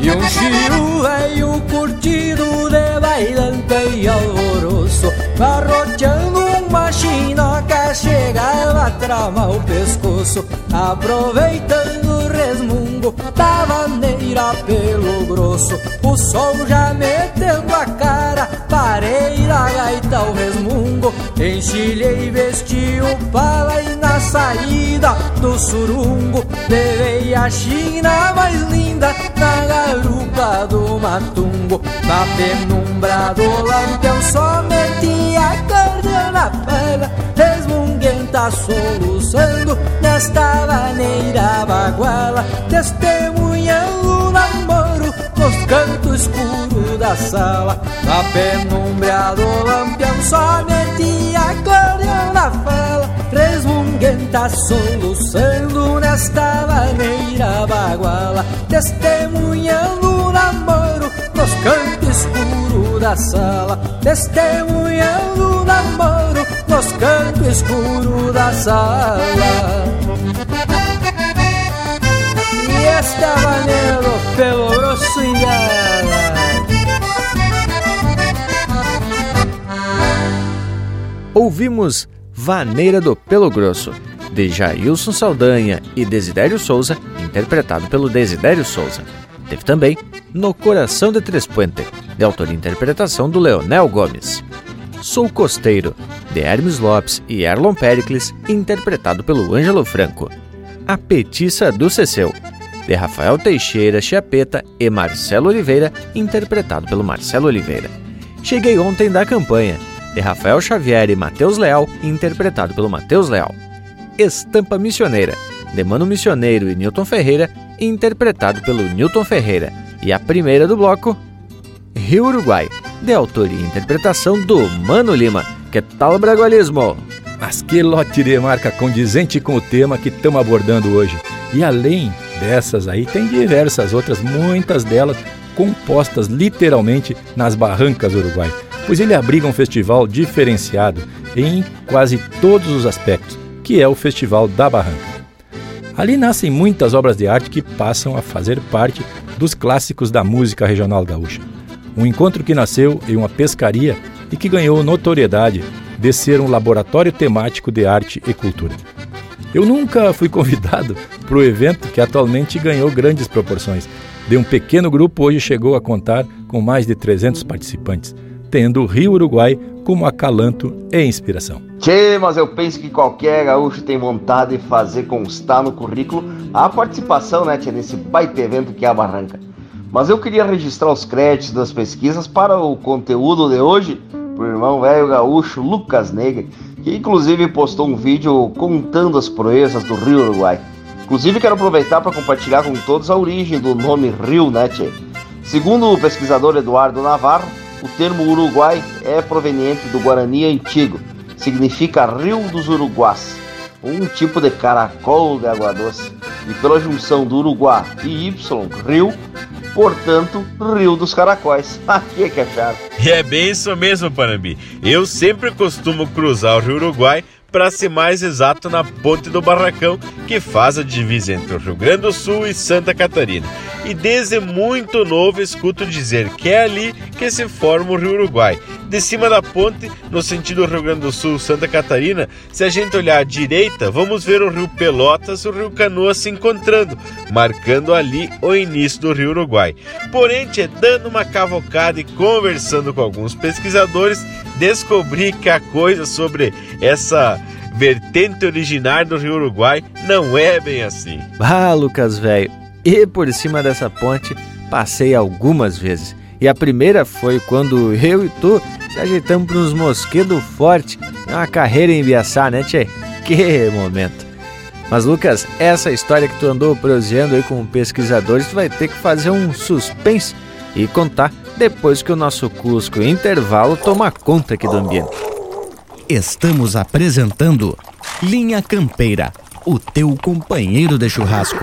E um chiu veio curtido de bailante e alvoroço Garroteando uma chinoca chegava a tramar o pescoço Aproveitando o resmungo da maneira pelo grosso. O sol já metendo a cara, parei da gaita o resmungo Enchilhei, vesti o pala e na saída do surungo Levei a china mais linda na garupa do matungo. Na penumbra do lampião somente acordeão na pala Resmunguenta soluçando. Nesta maneira baguala Testemunhando o namoro nos cantos escuros da sala. Na penumbra do lampião somente acordeão na fala. Resmunguenta soluçando nesta maneira baguala Testemunhando o namoro nos cantos escuros da sala Testemunhando o namoro nos cantos escuros da sala E esta maneira pelo grosso indiana Ouvimos Vaneira do Pelo Grosso, de Jailson Saldanha e Desidério Souza, interpretado pelo Desidério Souza. Teve também No Coração de Três Puente, de autoria e interpretação do Leonel Gomes. Sou Costeiro, de Hermes Lopes e Erlon Pericles, interpretado pelo Ângelo Franco. A Petiça do Ceceu, de Rafael Teixeira Chiapeta e Marcelo Oliveira, interpretado pelo Marcelo Oliveira. Cheguei ontem da campanha, de Rafael Xavier e Matheus Leal, interpretado pelo Matheus Leal. Estampa Missioneira, de Mano Missioneiro e Newton Ferreira, interpretado pelo Newton Ferreira. E a primeira do bloco, Rio Uruguai, de autoria e interpretação do Mano Lima. Que tal bragualismo? Mas que lote de marca condizente com o tema que estamos abordando hoje. E além dessas aí, tem diversas outras, muitas delas compostas literalmente nas barrancas do Uruguai pois ele abriga um festival diferenciado em quase todos os aspectos, que é o Festival da Barranca. Ali nascem muitas obras de arte que passam a fazer parte dos clássicos da música regional gaúcha. Um encontro que nasceu em uma pescaria e que ganhou notoriedade de ser um laboratório temático de arte e cultura. Eu nunca fui convidado para o evento que atualmente ganhou grandes proporções. De um pequeno grupo, hoje chegou a contar com mais de 300 participantes tendo o Rio Uruguai como acalanto e inspiração. Tchê, mas eu penso que qualquer gaúcho tem vontade de fazer constar no currículo a participação, né, tchê, nesse baita evento que é a Barranca. Mas eu queria registrar os créditos das pesquisas para o conteúdo de hoje pro irmão velho gaúcho Lucas Negre, que inclusive postou um vídeo contando as proezas do Rio Uruguai. Inclusive quero aproveitar para compartilhar com todos a origem do nome Rio, né, tchê? Segundo o pesquisador Eduardo Navarro, o termo Uruguai é proveniente do Guarani antigo, significa Rio dos Uruguás, um tipo de caracol de água doce. E pela junção do Uruguai e Y, rio, portanto, Rio dos Caracóis. Aqui é que. E é bem isso mesmo, Panambi. Eu sempre costumo cruzar o Rio Uruguai para ser mais exato na Ponte do Barracão, que faz a divisa entre o Rio Grande do Sul e Santa Catarina. E desde muito novo escuto dizer que é ali que se forma o Rio Uruguai, De cima da ponte, no sentido Rio Grande do Sul, Santa Catarina, se a gente olhar à direita, vamos ver o rio Pelotas e o rio Canoas se encontrando, marcando ali o início do rio Uruguai. Porém, dando uma cavocada e conversando com alguns pesquisadores, descobri que a coisa sobre essa vertente originária do rio Uruguai não é bem assim. Ah, Lucas, velho, e por cima dessa ponte passei algumas vezes. E a primeira foi quando eu e tu se ajeitamos para uns mosquedos fortes e uma carreira em Biaçá, né, tchê? Que momento! Mas, Lucas, essa história que tu andou proseando aí com pesquisadores, tu vai ter que fazer um suspense e contar depois que o nosso Cusco Intervalo tomar conta aqui do ambiente. Estamos apresentando Linha Campeira, o teu companheiro de churrasco.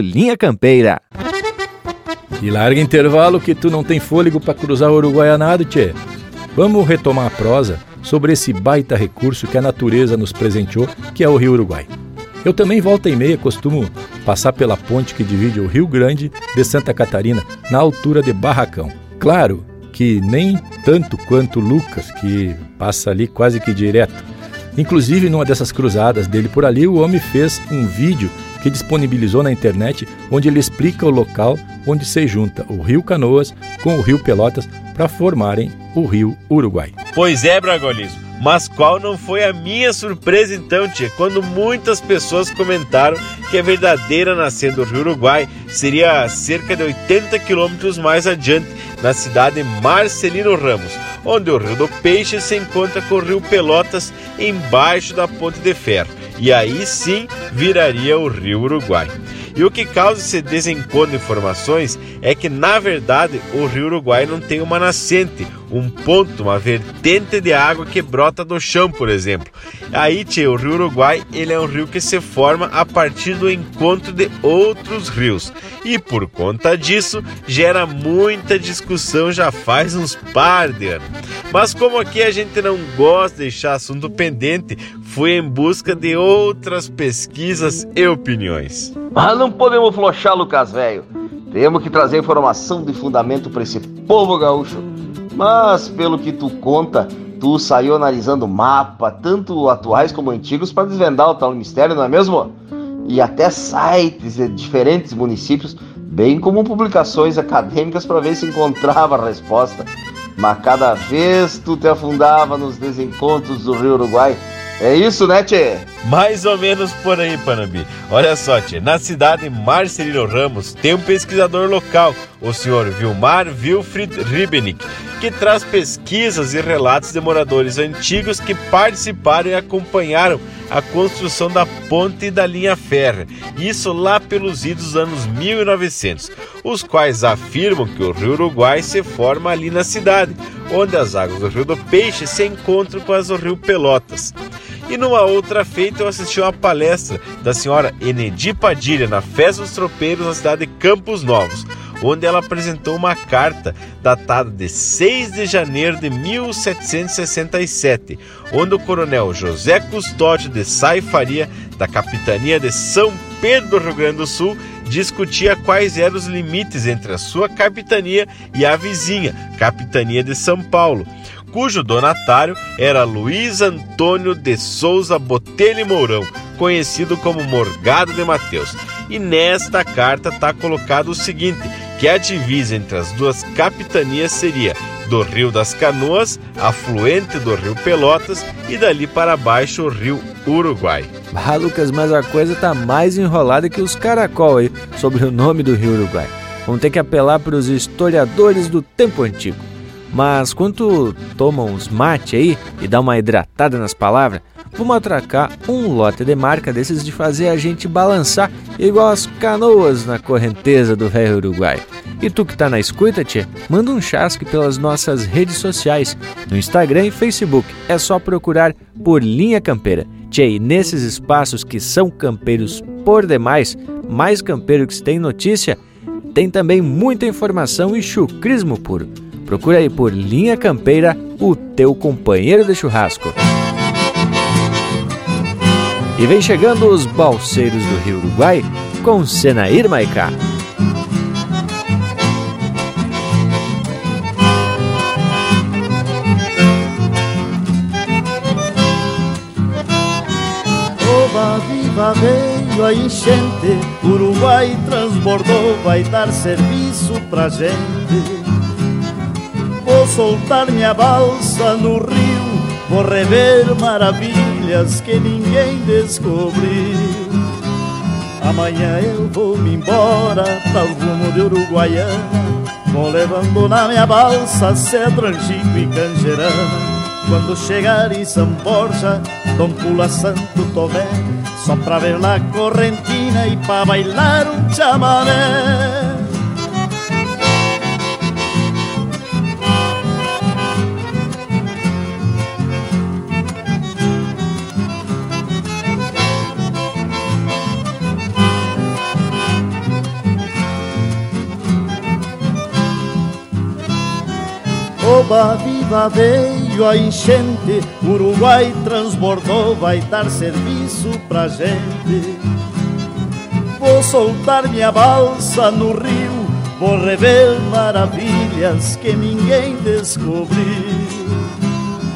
Linha Campeira. E larga intervalo que tu não tem fôlego para cruzar o Uruguai a nada, tchê. Vamos retomar a prosa sobre esse baita recurso que a natureza nos presenteou, que é o Rio Uruguai. Eu também volta e meia costumo passar pela ponte que divide o Rio Grande de Santa Catarina, na altura de Barracão. Claro que nem tanto quanto Lucas, que passa ali quase que direto. Inclusive, numa dessas cruzadas dele por ali, o homem fez um vídeo que disponibilizou na internet, onde ele explica o local onde se junta o Rio Canoas com o Rio Pelotas para formarem o Rio Uruguai. Pois é, Bragolizo. Mas qual não foi a minha surpresa então, tia, quando muitas pessoas comentaram que a verdadeira nascente do Rio Uruguai seria cerca de 80 quilômetros mais adiante, na cidade Marcelino Ramos, onde o Rio do Peixe se encontra com o Rio Pelotas embaixo da Ponte de Ferro e aí sim viraria o Rio Uruguai. E o que causa esse desencontro de informações é que, na verdade, o Rio Uruguai não tem uma nascente, um ponto, uma vertente de água que brota do chão, por exemplo. Aí, tchê, o Rio Uruguai ele é um rio que se forma a partir do encontro de outros rios. E por conta disso, gera muita discussão já faz uns par de anos. Mas como aqui a gente não gosta de deixar assunto pendente, fui em busca de outras pesquisas e opiniões. Mas não podemos flochar, Lucas Velho. Temos que trazer informação de fundamento para esse povo gaúcho. Mas, pelo que tu conta, tu saiu analisando mapa, tanto atuais como antigos, para desvendar o tal mistério, não é mesmo? E até sites de diferentes municípios, bem como publicações acadêmicas para ver se encontrava a resposta. Mas cada vez tu te afundava nos desencontros do Rio Uruguai é isso, né, Tchê? Mais ou menos por aí, Panambi. Olha só, Tchê, na cidade Marcelino Ramos tem um pesquisador local, o senhor Vilmar Wilfried Ribenick, que traz pesquisas e relatos de moradores antigos que participaram e acompanharam a construção da ponte e da linha férrea, isso lá pelos idos anos 1900, os quais afirmam que o rio Uruguai se forma ali na cidade, onde as águas do rio do Peixe se encontram com as do rio Pelotas. E numa outra feita eu assisti uma palestra da senhora Enedi Padilha na Festa dos Tropeiros na cidade de Campos Novos, onde ela apresentou uma carta datada de 6 de janeiro de 1767, onde o coronel José Custódio de Saifaria, da capitania de São Pedro do Rio Grande do Sul, discutia quais eram os limites entre a sua capitania e a vizinha, capitania de São Paulo cujo donatário era Luiz Antônio de Souza Botelho Mourão, conhecido como Morgado de Mateus. E nesta carta está colocado o seguinte: que a divisa entre as duas capitanias seria do Rio das Canoas, afluente do Rio Pelotas, e dali para baixo o Rio Uruguai. Ah, Lucas, mas a coisa tá mais enrolada que os caracol aí sobre o nome do Rio Uruguai. Vamos ter que apelar para os historiadores do tempo antigo. Mas quando toma uns mate aí e dá uma hidratada nas palavras, vamos atracar um lote de marca desses de fazer a gente balançar igual as canoas na correnteza do velho Uruguai. E tu que tá na escuta, tchê, manda um chasque pelas nossas redes sociais, no Instagram e Facebook. É só procurar por Linha Campeira. Tchê, e nesses espaços que são campeiros por demais, mais campeiro que se tem notícia, tem também muita informação e chucrismo puro. Procura aí por Linha Campeira, o teu companheiro de churrasco. E vem chegando os balseiros do Rio Uruguai com Senair Maicá. Viva veio a enchente, Uruguai transbordou, vai dar serviço pra gente. Vou soltar minha balsa no rio, vou rever maravilhas que ninguém descobriu. Amanhã eu vou me embora para o rumo de Uruguaiana, vou levando na minha balsa cedro, angico e canjerana. Quando chegar em São Borja, Dom Pula Santo Tomé, só pra ver lá correntina e pra bailar um chamamé. Oba viva veio a enchente, Uruguai transbordou, vai dar serviço pra gente. Vou soltar minha balsa no rio, vou rever maravilhas que ninguém descobriu.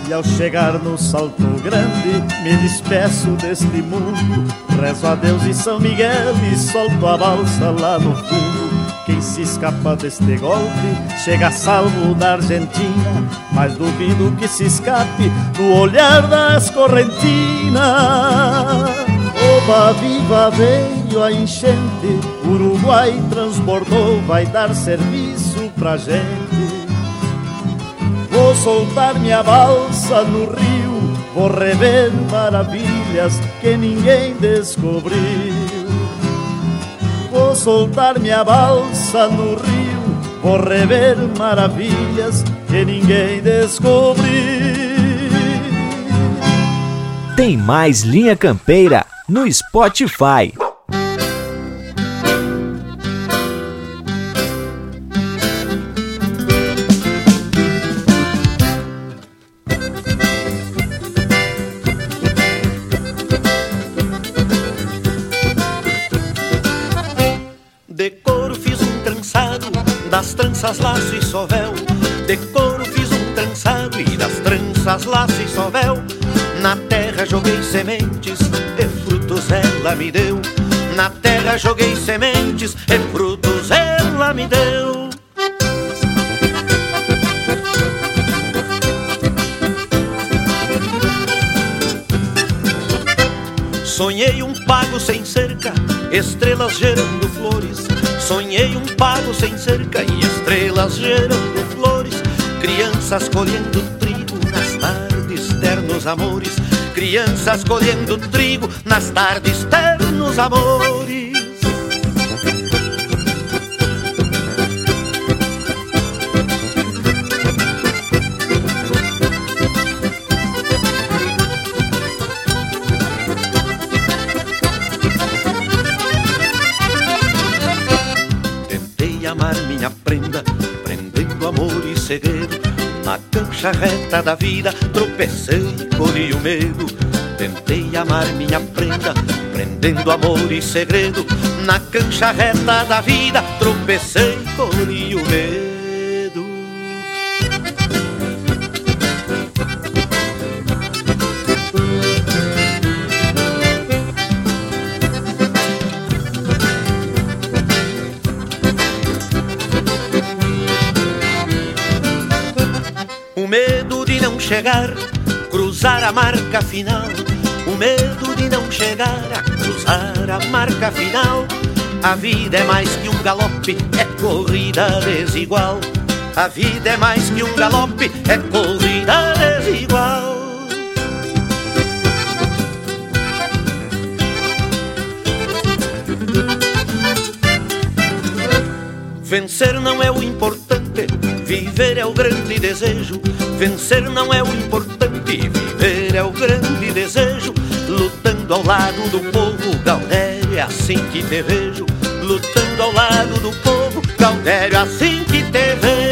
E ao chegar no Salto Grande, me despeço deste mundo. Rezo a Deus e São Miguel e solto a balsa lá no fundo. Quem se escapa deste golpe chega salvo na Argentina, mas duvido que se escape no olhar das correntinas. Oba viva veio a enchente, Uruguai transbordou, vai dar serviço pra gente. Vou soltar minha balsa no rio, vou rever maravilhas que ninguém descobriu. Vou soltar minha balsa no rio, vou rever maravilhas que ninguém descobriu. Tem mais Linha Campeira no Spotify. De couro fiz um trançado e das tranças laço e sovel. Na terra joguei sementes e frutos ela me deu. Na terra joguei sementes e frutos ela me deu. Sonhei um pago sem cerca, estrelas gerando flores. Sonhei um pago sem cerca e estrelas gerando. Crianças colhendo trigo nas tardes, ternos amores. Crianças colhendo trigo nas tardes, ternos amores. Amar minha prenda, prendendo amor e segredo. Na cancha reta da vida, tropecei, colhi o medo. Tentei amar minha prenda, prendendo amor e segredo. Na cancha reta da vida, tropecei, colhi o medo. Chegar, cruzar a marca final. O medo de não chegar a cruzar a marca final. A vida é mais que um galope, é corrida desigual. A vida é mais que um galope, é corrida desigual. Vencer não é o importante, viver é o grande desejo. Vencer não é o importante, viver é o grande desejo. Lutando ao lado do povo, Galdério, é assim que te vejo. Lutando ao lado do povo, Galdério, é assim que te vejo.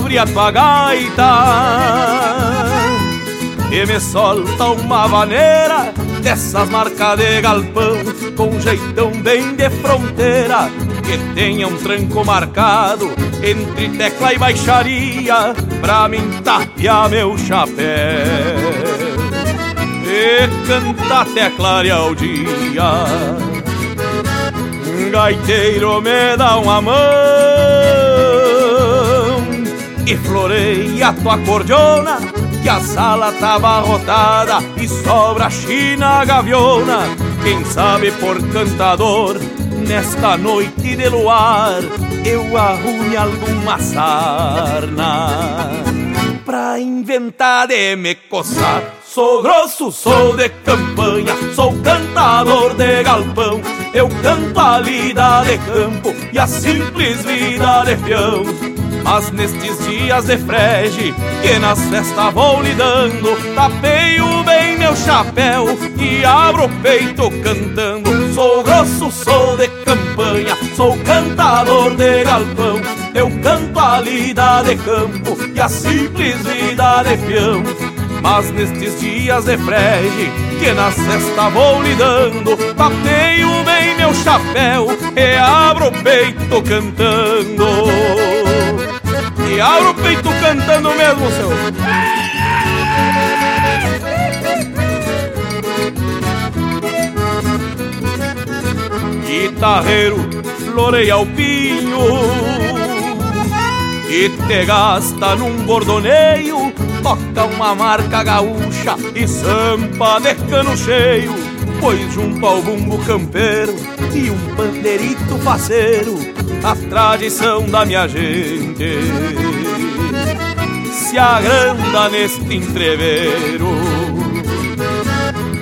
Abre a tua gaita E me solta uma vaneira Dessas marcas de galpão Com jeitão bem de fronteira Que tenha um tranco marcado Entre tecla e baixaria Pra mim tapear meu chapéu. E canta até clarear o dia. Gaiteiro me dá uma mão e floreia a tua cordiona Que a sala tá abarrotada e sobra china gaviona Quem sabe por cantador Nesta noite de luar Eu arrume alguma sarna Pra inventar de me coçar Sou grosso, sou de campanha, sou cantador de galpão. Eu canto a lida de campo e a simples vida de peão. Mas nestes dias de frege Que nas festas vou lidando Tapeio bem meu chapéu E abro o peito cantando. Sou grosso, sou de campanha Sou cantador de galpão. Eu canto a lida de campo E a simples vida de peão. Mas nestes dias de frege Que na cesta vou lidando Tapeio bem meu chapéu E abro o peito cantando E o peito cantando mesmo, seu. Guitarreiro, floreia o pinho. E te gasta num bordoneio toca uma marca gaúcha e sampa de cano cheio, pois junto ao bumbo campeiro e um pandeirito faceiro, a tradição da minha gente se agranda neste entreveiro.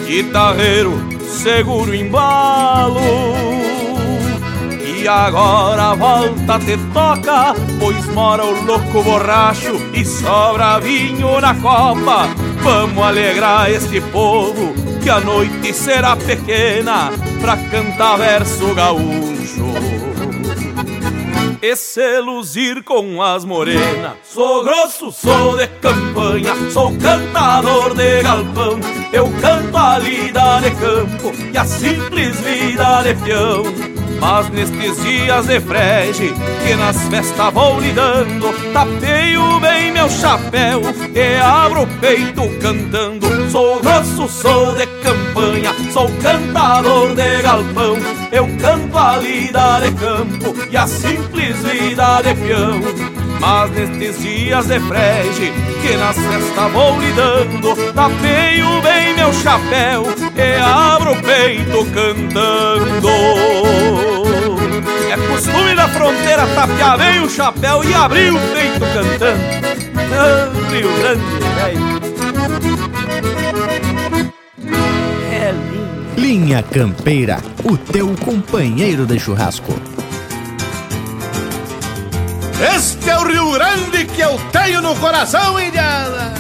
Guitarreiro, seguro embalo e agora volta te toca, pois mora o louco borracho e sobra vinho na copa. Vamos alegrar este povo, que a noite será pequena pra cantar verso gaúcho. E se luzir com as morenas. Sou grosso, sou de campanha, sou cantador de galpão. Eu canto a lida de campo e a simples vida de peão. Mas nestes dias de frege Que nas festas vou lidando Tapeio bem meu chapéu E abro o peito cantando Sou grosso, sou de campanha Sou cantador de galpão. Eu canto a lida de campo E a simples vida de peão. Mas nestes dias de frege Que nas festas vou lidando Tapeio bem meu chapéu E abro o peito cantando. É costume da fronteira tapear bem o chapéu E abrir o peito cantando. Ah, Rio Grande, velho Linha Campeira, o teu companheiro de churrasco. Este é o Rio Grande que eu tenho no coração, Indiana!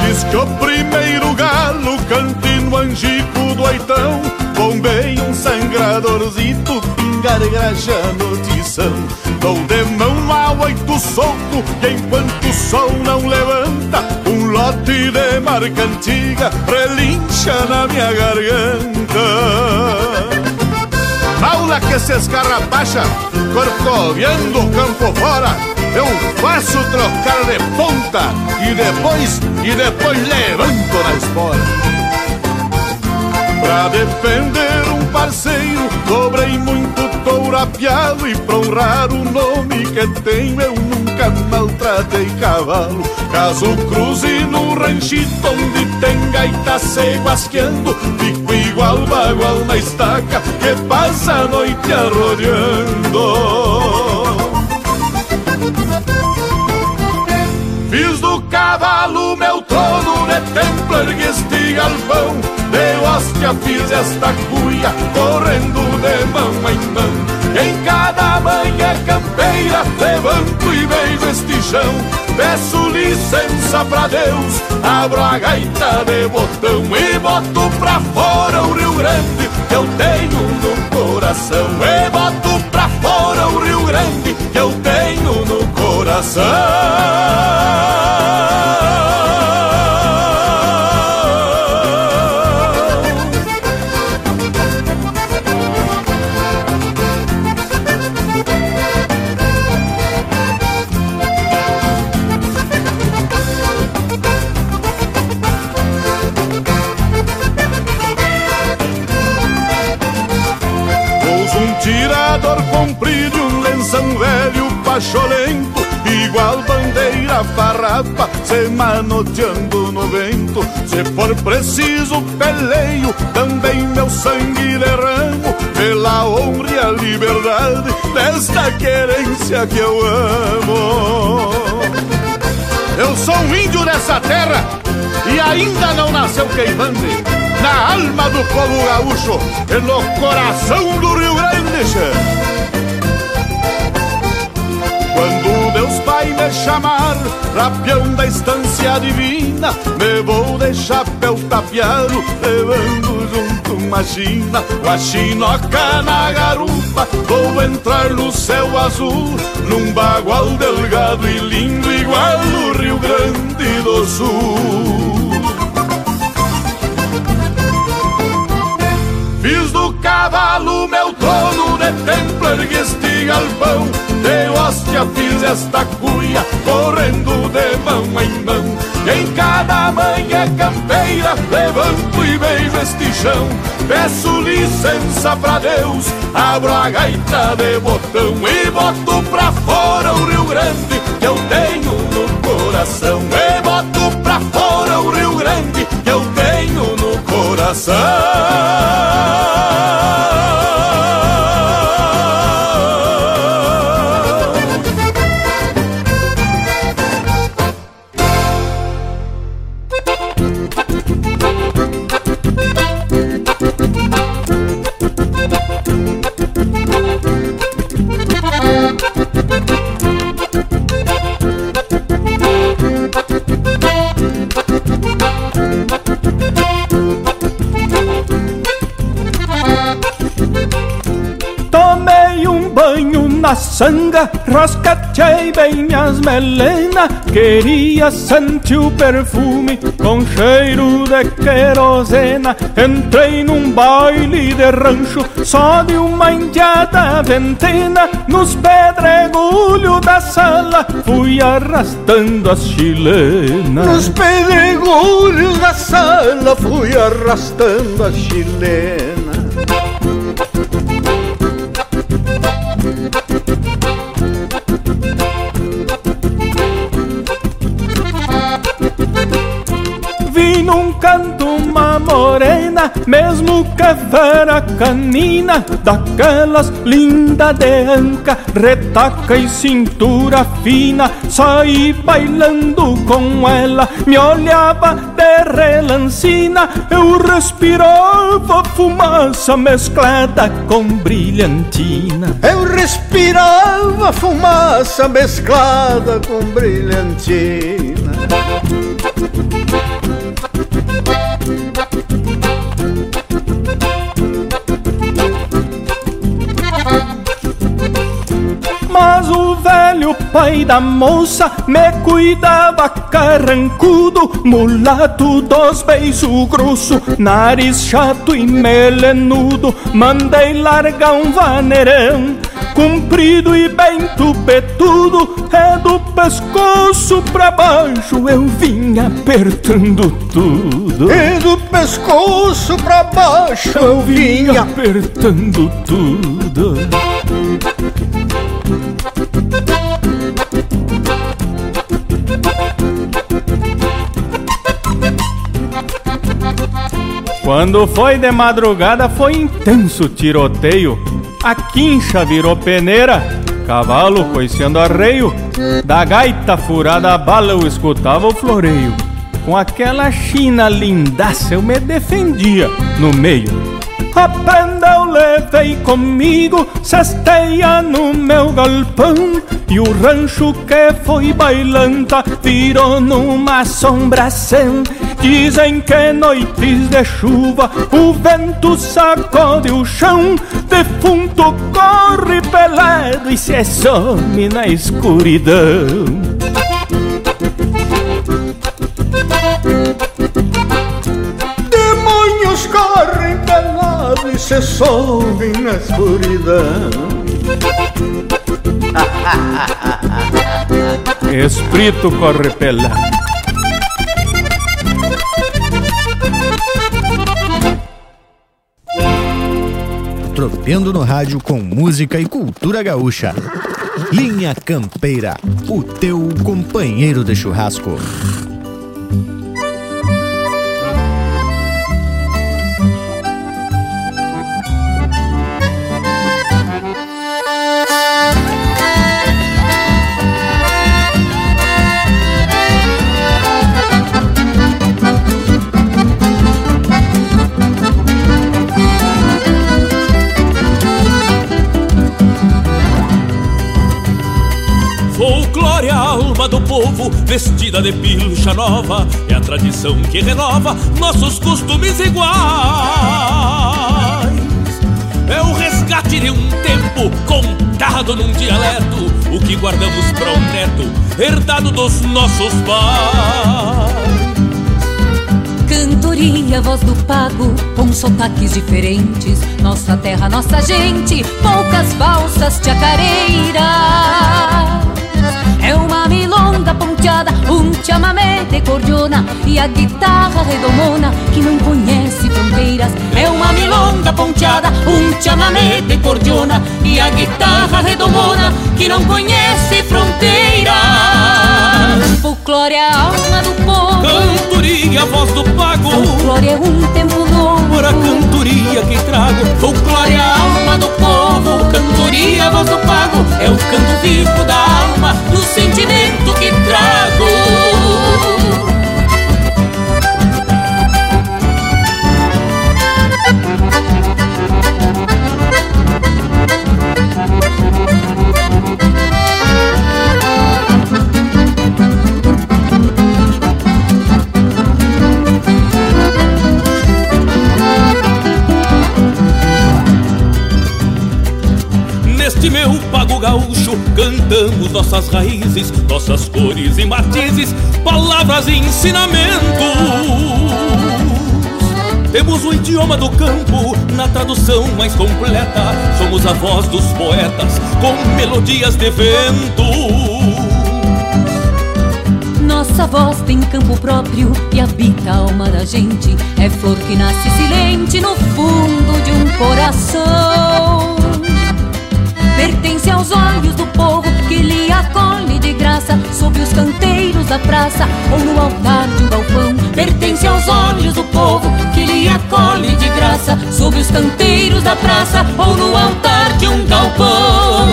Antes que o primeiro galo cante no angico do oitão Bombei um sangradorzito, pingar graxa no tição Dou de mão ao oito solto e enquanto o sol não levanta Um lote de marca antiga relincha na minha garganta Aula que se escarrapacha, corcoviando o campo fora eu faço trocar de ponta e depois, e depois levanto na espora. Pra defender um parceiro, cobrei muito touro apiado e pra honrar o nome que tenho, eu nunca maltratei cavalo. Caso cruze no ranchito onde tem gaita se guasqueando, fico igual bagual na estaca que passa a noite arrodeando. Fiz do cavalo meu trono de templo, ergue este galpão De hóstia fiz esta cuia, correndo de mão em mão. Em cada manhã campeira, levanto e beijo este chão. Peço licença pra Deus, abro a gaita de botão E boto pra fora o Rio Grande que eu tenho no coração. E boto pra fora o Rio Grande que eu tenho no coração velho pacholento Igual bandeira farrapa se manoteando no vento. Se for preciso peleio, também meu sangue derramo Pela honra e a liberdade desta querência que eu amo. Eu sou um índio dessa terra e ainda não nasceu queimande Na alma do povo gaúcho e no coração do Rio Grande vai me chamar, rapião da estância divina, me vou de chapéu tapeado, levando junto uma china, com a chinoca na garupa, vou entrar no céu azul, num bagual delgado e lindo, igual o Rio Grande do Sul. Cavalo meu trono de templo, ergue este galpão De hóstia fiz esta cuia, correndo de mão em mão. Em cada manhã campeira, levanto e beijo este chão. Peço licença pra Deus, abro a gaita de botão E boto pra fora o Rio Grande que eu tenho no coração. E boto pra fora o Rio Grande que eu tenho no coração na sanga, rascatei bem minhas melenas. Queria sentir o perfume com cheiro de querosena. Entrei num baile de rancho, só de uma indiada ventena. Nos pedregulhos da sala, fui arrastando as chilenas. Nos pedregulhos da sala, fui arrastando as chilenas. Morena, mesmo que fera canina, daquelas linda de anca, retaca e cintura fina, saí bailando com ela, me olhava de relancina, eu respirava fumaça mesclada com brilhantina. Eu respirava fumaça mesclada com brilhantina. Pai da moça me cuidava carrancudo, mulato dos beiços grosso, nariz chato e melenudo. Mandei largar um vaneirão, comprido e bem tupetudo, é do pescoço pra baixo eu vim apertando tudo. E do pescoço pra baixo eu vim apertando tudo. Quando foi de madrugada foi intenso tiroteio. A quincha virou peneira, cavalo coiceando arreio. Da gaita furada a bala eu escutava o floreio. Com aquela china lindaça eu me defendia no meio. A prenda eu levei comigo, cesteia no meu galpão E o rancho que foi bailanta virou numa assombração Dizem que noites de chuva o vento sacode o chão Defunto corre pelado e se some na escuridão Demônios correm pelado e se somem na escuridão. Espírito corre pelado Tropeando no rádio com música e cultura gaúcha. Linha Campeira, o teu companheiro de churrasco. Vestida de pilcha nova, é a tradição que renova nossos costumes iguais. É o resgate de um tempo contado num dialeto, o que guardamos para um neto, herdado dos nossos pais. Cantoria, voz do pago, com sotaques diferentes. Nossa terra, nossa gente, poucas valsas chacareiras. É uma milonga ponteada, um chamamé de cordiona e a guitarra redomona que não conhece fronteiras. É uma milonga ponteada, um chamamé de cordiona e a guitarra redomona que não conhece fronteiras. Folclore é a alma do povo. Cantoria, voz do pago. Folclore é um tempo novo. Para a cantoria que trago. Folclore é a alma do povo. Cantoria, voz do pago. É o canto vivo da alma, do sentimento que trago. Neste cantamos nossas raízes, nossas cores e matizes, palavras e ensinamentos. Temos o idioma do campo na tradução mais completa. Somos a voz dos poetas com melodias de vento. Nossa voz tem campo próprio e habita a alma da gente. É flor que nasce silente no fundo de um coração. Trouxe aos é olhos do povo que lhe acolhe de graça Sob os canteiros da praça ou no altar de um galpão. Pertence aos olhos do povo que lhe acolhe de graça Sob os canteiros da praça ou no altar de um galpão.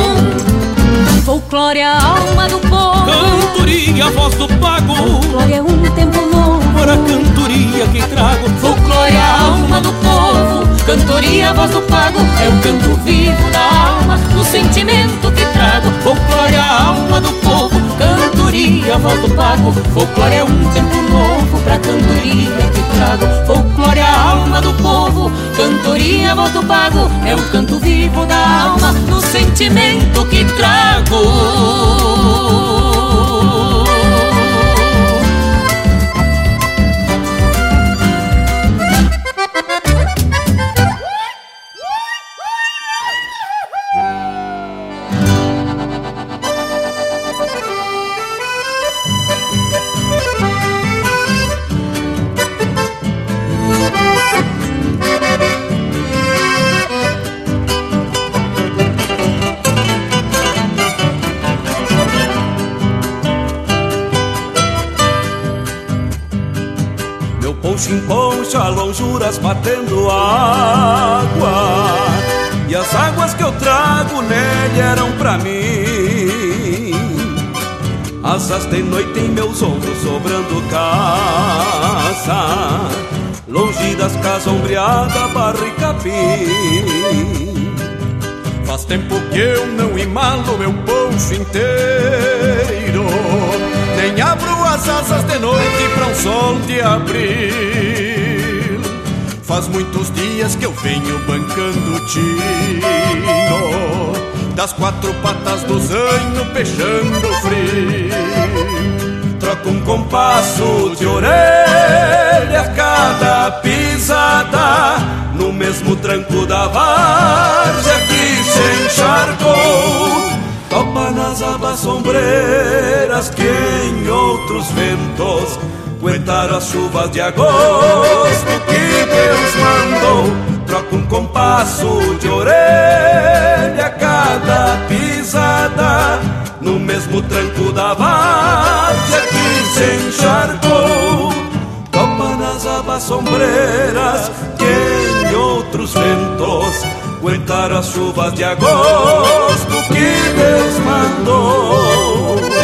Folclore é a alma do povo. Cantoria, a voz do pago. Folclore é um tempo novo. Para a cantoria que trago. Cantoria, voz do pago. É o canto vivo da alma, do sentimento que trago. Folclore é a alma do povo. Cantoria, voz do pago. Folclore é um tempo novo pra cantoria que trago. Folclore é a alma do povo. Cantoria, voz do pago. É o canto vivo da alma, do sentimento que trago. Lonjuras batendo água. E as águas que eu trago nele eram pra mim. Asas de noite em meus ombros sobrando casa Longe das casas ombreada, barro e capim. Faz tempo que eu não imalo meu poncho inteiro. Nem abro as asas de noite pra um sol de abril Faz muitos dias que eu venho bancando tino Das quatro patas do zanho peixando frio. Troco um compasso de orelha a cada pisada No mesmo tranco da várzea que se encharcou. Topa nas abas sombreiras que em outros ventos Aguentaram as chuvas de agosto que Deus mandou. Troco um compasso de orelha a cada pisada No mesmo tranco da várzea que se encharcou. Topa nas abas sombreiras que em outros ventos. Aguentaram as chuvas de agosto que Deus mandou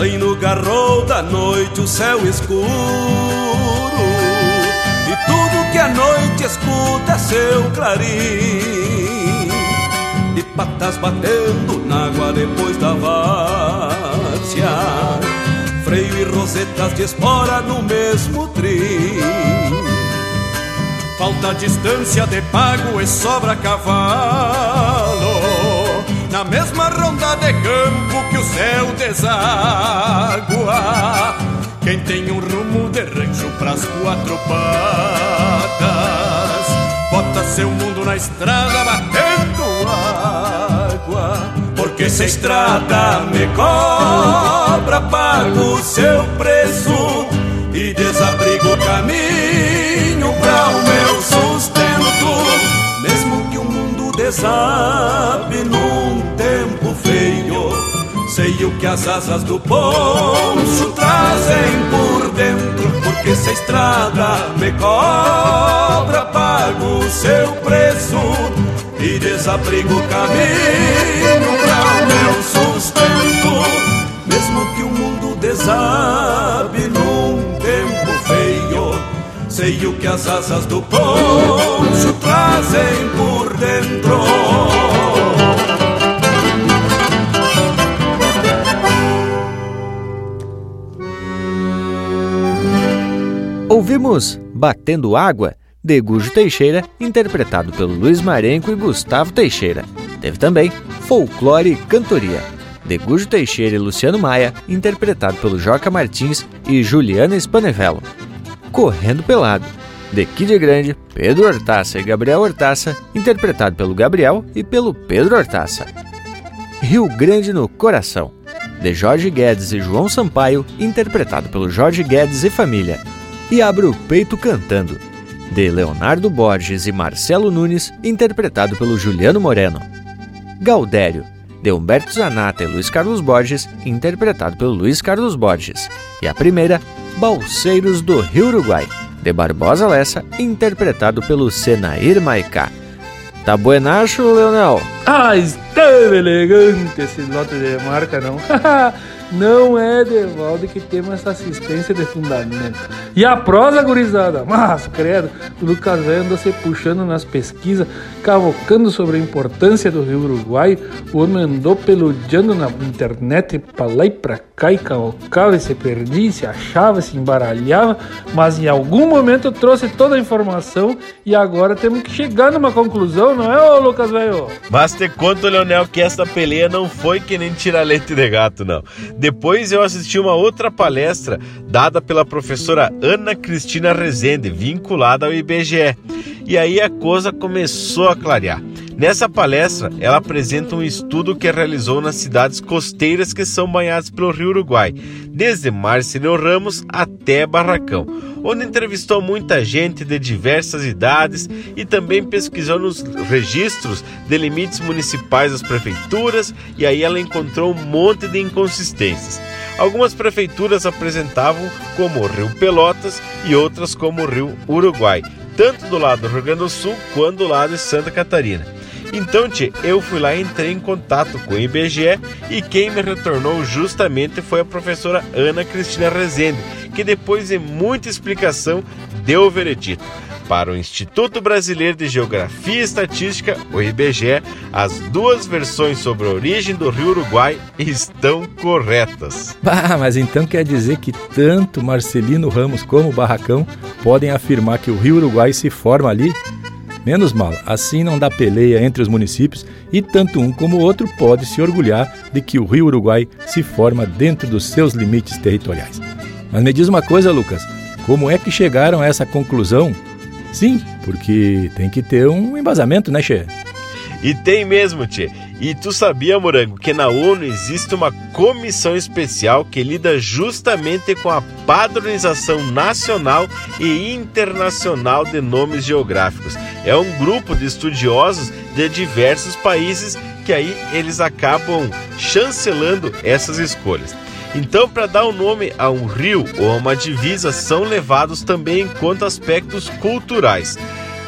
Meu zaino garrou da noite o céu escuro. E tudo que a noite escuta é seu clarim. De patas batendo na água depois da várzea. Freio e rosetas de espora no mesmo trim. Falta distância de pago e sobra cavalo Na mesma ronda de campo que o céu deságua Quem tem um rumo de rancho pras quatro patas Bota seu mundo na estrada batendo água Porque se a estrada me cobra Pago o seu preço E desabrigo o caminho desabe num tempo feio Sei o que as asas do poncho trazem por dentro Porque se a estrada me cobra Pago o seu preço E desabrigo o caminho pra o meu sustento. Mesmo que o mundo desabe Sei o que as asas do poncho trazem por dentro Ouvimos Batendo Água, de Gujo Teixeira, interpretado pelo Luiz Marenco e Gustavo Teixeira. Teve também Folclore e Cantoria, de Gujo Teixeira e Luciano Maia, interpretado pelo Joca Martins e Juliana Spanevello. Correndo Pelado, de Kid Grande, Pedro Hortaça e Gabriel Hortaça, interpretado pelo Gabriel e pelo Pedro Hortaça. Rio Grande no Coração, de Jorge Guedes e João Sampaio, interpretado pelo Jorge Guedes e família. e Abra o Peito Cantando, de Leonardo Borges e Marcelo Nunes, interpretado pelo Juliano Moreno. Gaudério, de Humberto Zanata e Luiz Carlos Borges, interpretado pelo Luiz Carlos Borges. E a primeira, Balseiros do Rio Uruguai, de Barbosa Lessa, interpretado pelo Senair Maicá. Tá buenacho, Leonel? Ah, esteve elegante esse lote de marca, não? não é Devaldo que temos essa assistência de fundamento. E a prosa gurizada, mas credo, o Lucas Velho andou se puxando nas pesquisas, cavocando sobre a importância do Rio Uruguai, o homem andou peludando na internet pra lá e pra cá e cavocava e se perdia, se achava, se embaralhava, mas em algum momento trouxe toda a informação e agora temos que chegar numa conclusão, não é, ô Lucas Velho? Mas te conto, Leonel, que essa peleia não foi que nem tirar leite de gato, não. Depois eu assisti uma outra palestra dada pela professora Ana Cristina Rezende, vinculada ao IBGE. E aí a coisa começou a clarear. Nessa palestra, ela apresenta um estudo que realizou nas cidades costeiras que são banhadas pelo Rio Uruguai, desde Marcelino Ramos até Barracão, onde entrevistou muita gente de diversas idades e também pesquisou nos registros de limites municipais das prefeituras e aí ela encontrou um monte de inconsistências. Algumas prefeituras apresentavam como o Rio Pelotas e outras como o Rio Uruguai, tanto do lado do Rio Grande do Sul quanto do lado de Santa Catarina. Então, tchê, eu fui lá e entrei em contato com o IBGE e quem me retornou justamente foi a professora Ana Cristina Rezende, que depois de muita explicação deu o veredito. Para o Instituto Brasileiro de Geografia e Estatística, o IBGE, as duas versões sobre a origem do Rio Uruguai estão corretas. Bah, mas então quer dizer que tanto Marcelino Ramos como Barracão podem afirmar que o Rio Uruguai se forma ali? Menos mal, assim não dá peleia entre os municípios e tanto um como o outro pode se orgulhar de que o Rio Uruguai se forma dentro dos seus limites territoriais. Mas me diz uma coisa, Lucas, como é que chegaram a essa conclusão? Sim, porque tem que ter um embasamento, né, Che? E tem mesmo, Tchê. E tu sabia, Morango, que na ONU existe uma comissão especial que lida justamente com a padronização nacional e internacional de nomes geográficos. É um grupo de estudiosos de diversos países que aí eles acabam chancelando essas escolhas. Então, para dar um nome a um rio ou a uma divisa, são levados também em conta aspectos culturais.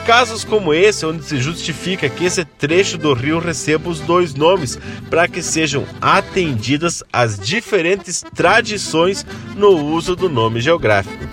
Casos como esse, onde se justifica que esse trecho do rio receba os dois nomes, para que sejam atendidas as diferentes tradições no uso do nome geográfico.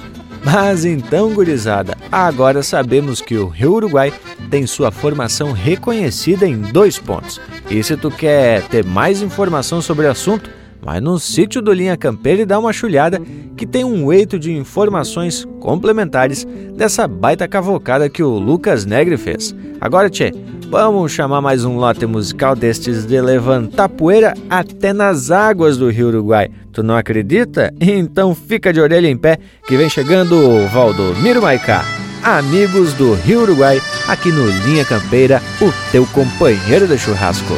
Mas então, gurizada, agora sabemos que o Rio Uruguai tem sua formação reconhecida em dois pontos. E se tu quer ter mais informação sobre o assunto, Vai no sítio do Linha Campeira e dá uma chulhada que tem um eito de informações complementares dessa baita cavocada que o Lucas Negre fez. Agora, tchê, vamos chamar mais um lote musical destes de levantar poeira até nas águas do Rio Uruguai. Tu não acredita? Então fica de orelha em pé que vem chegando o Valdomiro Maicá. Amigos do Rio Uruguai, aqui no Linha Campeira, o teu companheiro de churrasco.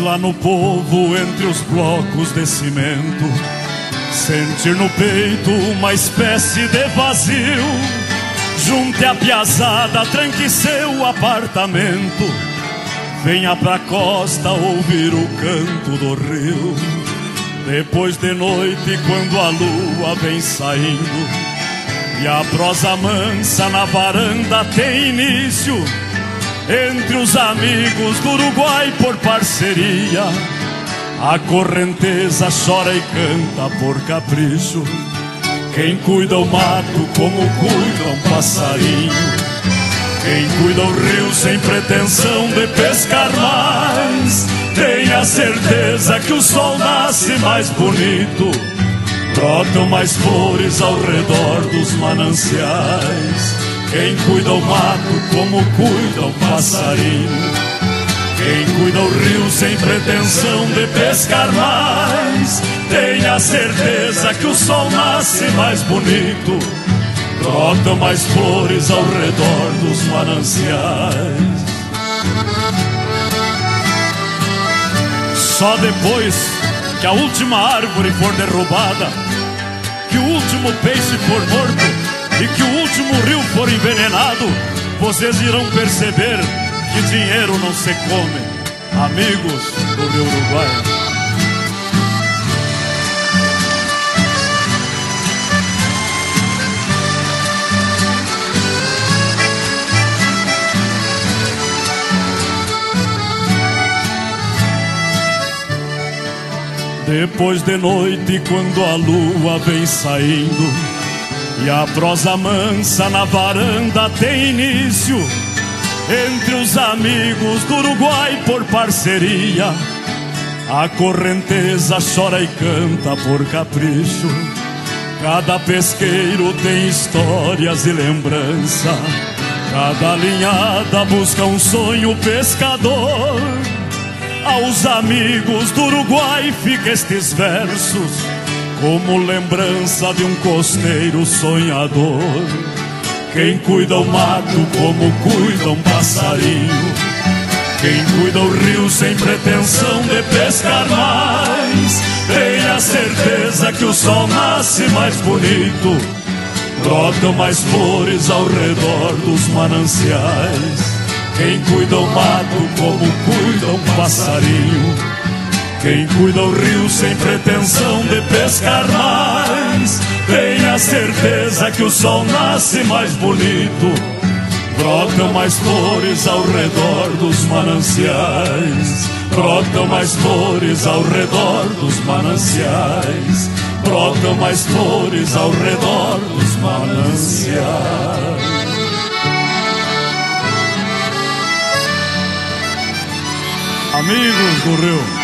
Lá no povo entre os blocos de cimento. Sentir no peito uma espécie de vazio. Junte a piazada, tranque seu apartamento. Venha pra costa ouvir o canto do rio. Depois de noite, quando a lua vem saindo. E a prosa mansa na varanda tem início entre os amigos do Uruguai por parceria. A correnteza chora e canta por capricho. Quem cuida o mato como cuida um passarinho. Quem cuida o rio sem pretensão de pescar mais. Tenha certeza que o sol nasce mais bonito. Brotam mais flores ao redor dos mananciais. Quem cuida o mato como cuida o passarinho. Quem cuida o rio sem pretensão de pescar mais, tenha certeza que o sol nasce mais bonito. Brotam mais flores ao redor dos mananciais. Só depois que a última árvore for derrubada, que o último peixe for morto e que o último rio for envenenado, vocês irão perceber que dinheiro não se come, amigos do Rio Uruguai. Depois de noite, quando a lua vem saindo e a prosa mansa na varanda tem início, entre os amigos do Uruguai por parceria, a correnteza chora e canta por capricho. Cada pesqueiro tem histórias e lembrança, cada linhada busca um sonho pescador. Aos amigos do Uruguai fica estes versos como lembrança de um costeiro sonhador. Quem cuida o mato como cuida um passarinho. Quem cuida o rio sem pretensão de pescar mais. Tenha certeza que o sol nasce mais bonito. Brotam mais flores ao redor dos mananciais. Quem cuida o mato como cuida um passarinho. Quem cuida o rio sem pretensão de pescar mais. Tenha certeza que o sol nasce mais bonito. Brotam mais flores ao redor dos mananciais. Brotam mais flores ao redor dos mananciais. Brotam mais flores ao redor dos mananciais. Amigos do Rio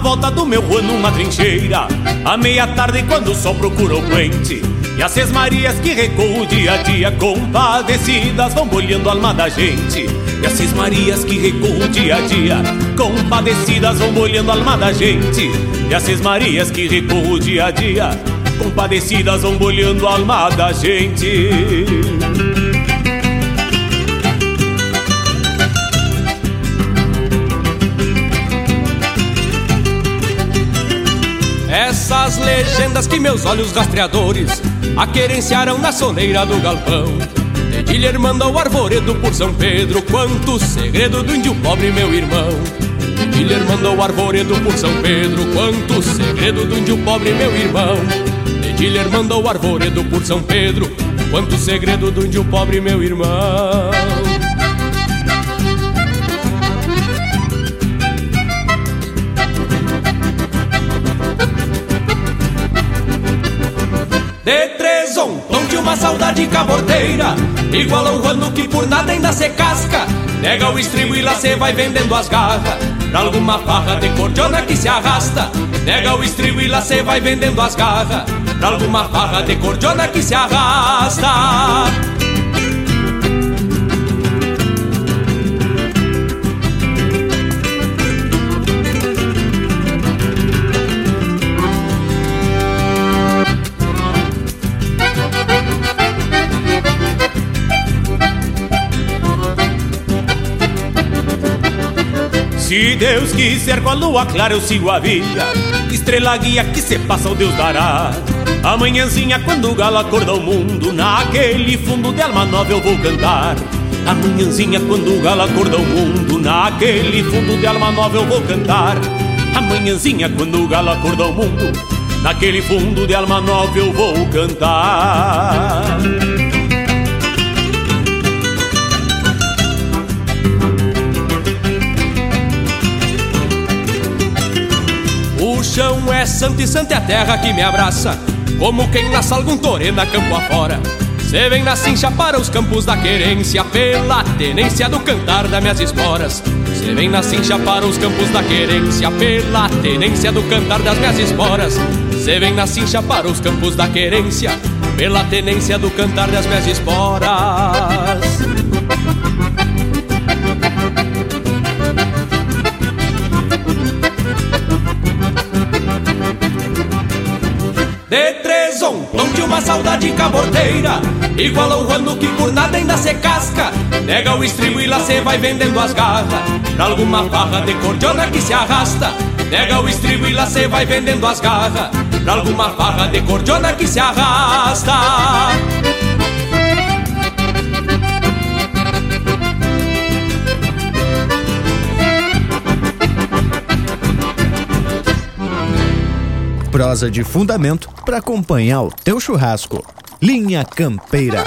Volta do meu rua numa trincheira. À meia tarde quando o sol procura o quente E as seis marias que recuam dia a dia Compadecidas vão bolhando a alma da gente. E as seis marias que recuam dia a dia Compadecidas vão bolhando a alma da gente. E as seis marias que recuam dia a dia Compadecidas vão bolhando a alma da gente Essas legendas que meus olhos rastreadores Aquerenciaram na soleira do galpão. Dedilher mandou arvoredo por São Pedro Quanto segredo do índio pobre, meu irmão. Dedilher mandou arvoredo por São Pedro Quanto segredo do índio pobre, meu irmão. Dedilher mandou arvoredo por São Pedro Quanto segredo do índio pobre, meu irmão De três ontão de uma saudade caborteira. Igual a um rano que por nada ainda se casca. Pega o estribo e lá cê vai vendendo as garras. Pra alguma farra de cordiona que se arrasta. Pega o estribo e lá cê vai vendendo as garras. Pra alguma farra de cordiona que se arrasta Se Deus quiser com a lua clara eu sigo a vida. Estrela guia que se passa o Deus dará. Amanhãzinha quando o galo acorda o mundo Naquele fundo de alma nova eu vou cantar. Amanhãzinha quando o galo acorda o mundo Naquele fundo de alma nova eu vou cantar. Amanhãzinha quando o galo acorda o mundo Naquele fundo de alma nova eu vou cantar santo e santa é a terra que me abraça. Como quem nasce algum torena campo afora. Cê vem na cincha para os campos da querência Pela tenência do cantar das minhas esporas. Cê vem na cincha para os campos da querência Pela tenência do cantar das minhas esporas. Cê vem na cincha para os campos da querência Pela tenência do cantar das minhas esporas Um, de uma saudade caborteira. Igual ao ano que por nada ainda se casca. Nega o estribo e lá cê vai vendendo as garras. Pra alguma farra de cordiona que se arrasta. Nega o estribo e lá cê vai vendendo as garras. Pra alguma farra de cordiona que se arrasta. Prosa de fundamento para acompanhar o teu churrasco. Linha Campeira.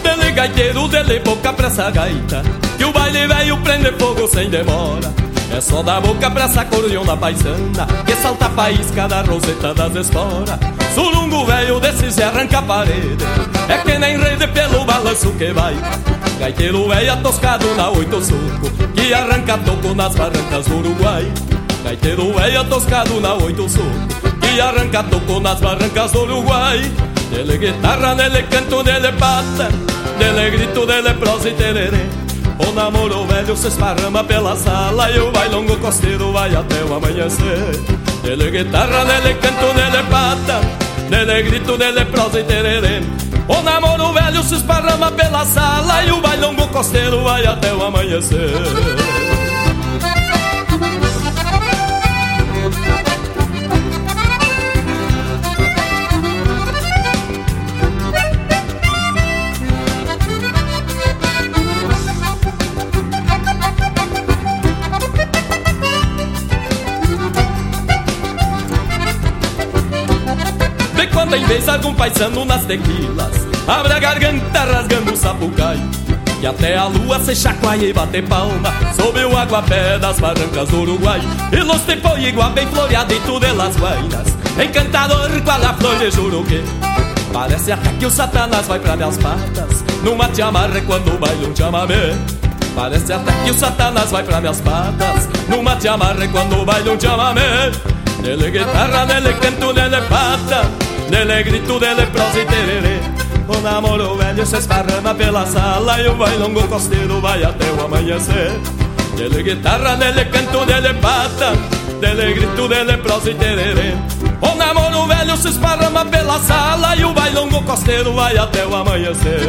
Dele gaiteiro, dele boca pra essa gaita Que o baile velho prende fogo sem demora. É só dar boca pra essa cordiona paisana Que salta a faísca da roseta das esporas. Surungo velho desses e arranca a parede É que nem rede pelo balanço que vai. Gaiteiro velho atoscado na oito suco Que arranca toco nas barrancas do Uruguai. Gaiteiro velho atoscado na oito suco Que arranca toco nas barrancas do Uruguai. Dele guitarra, dele canto, dele pata Dele grito, dele prosa e tererê O namoro velho se esparrama pela sala E o bailongo costeiro vai até o amanhecer. Dele guitarra, dele canto, dele pata Dele grito, dele prosa e tererê. O namoro velho se esparrama pela sala E o bailongo costeiro vai até o amanhecer em vez algum paisano nas tequilas. Abre a garganta rasgando o sapucai E até a lua se chacoalha e bate palma. Sob o aguapé das barrancas do Uruguai. E los igual bem floreadito de las guainas Encantador qual a flor de Juruque Parece até que o satanás vai pra minhas patas. Numa te amarre quando baila um chamamé Parece até que o satanás vai pra minhas patas. Numa te amarre quando baila um chamamé Nele guitarra, nele canto, nele pata Nele grito, nele prosa e tererê O namoro velho se esparrama pela sala. E o bailongo costeiro vai até o amanhecer Nele guitarra, nele canto, nele pata Nele grito, nele prosa e tererê O namoro velho se esparrama pela sala. E o bailongo costeiro vai até o amanhecer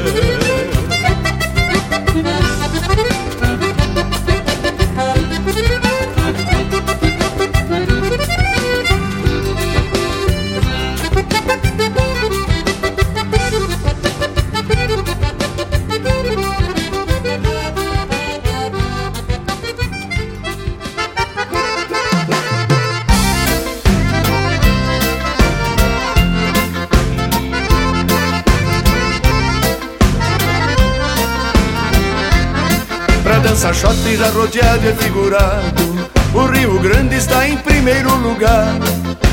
já rodeado e figurado. O Rio Grande está em primeiro lugar.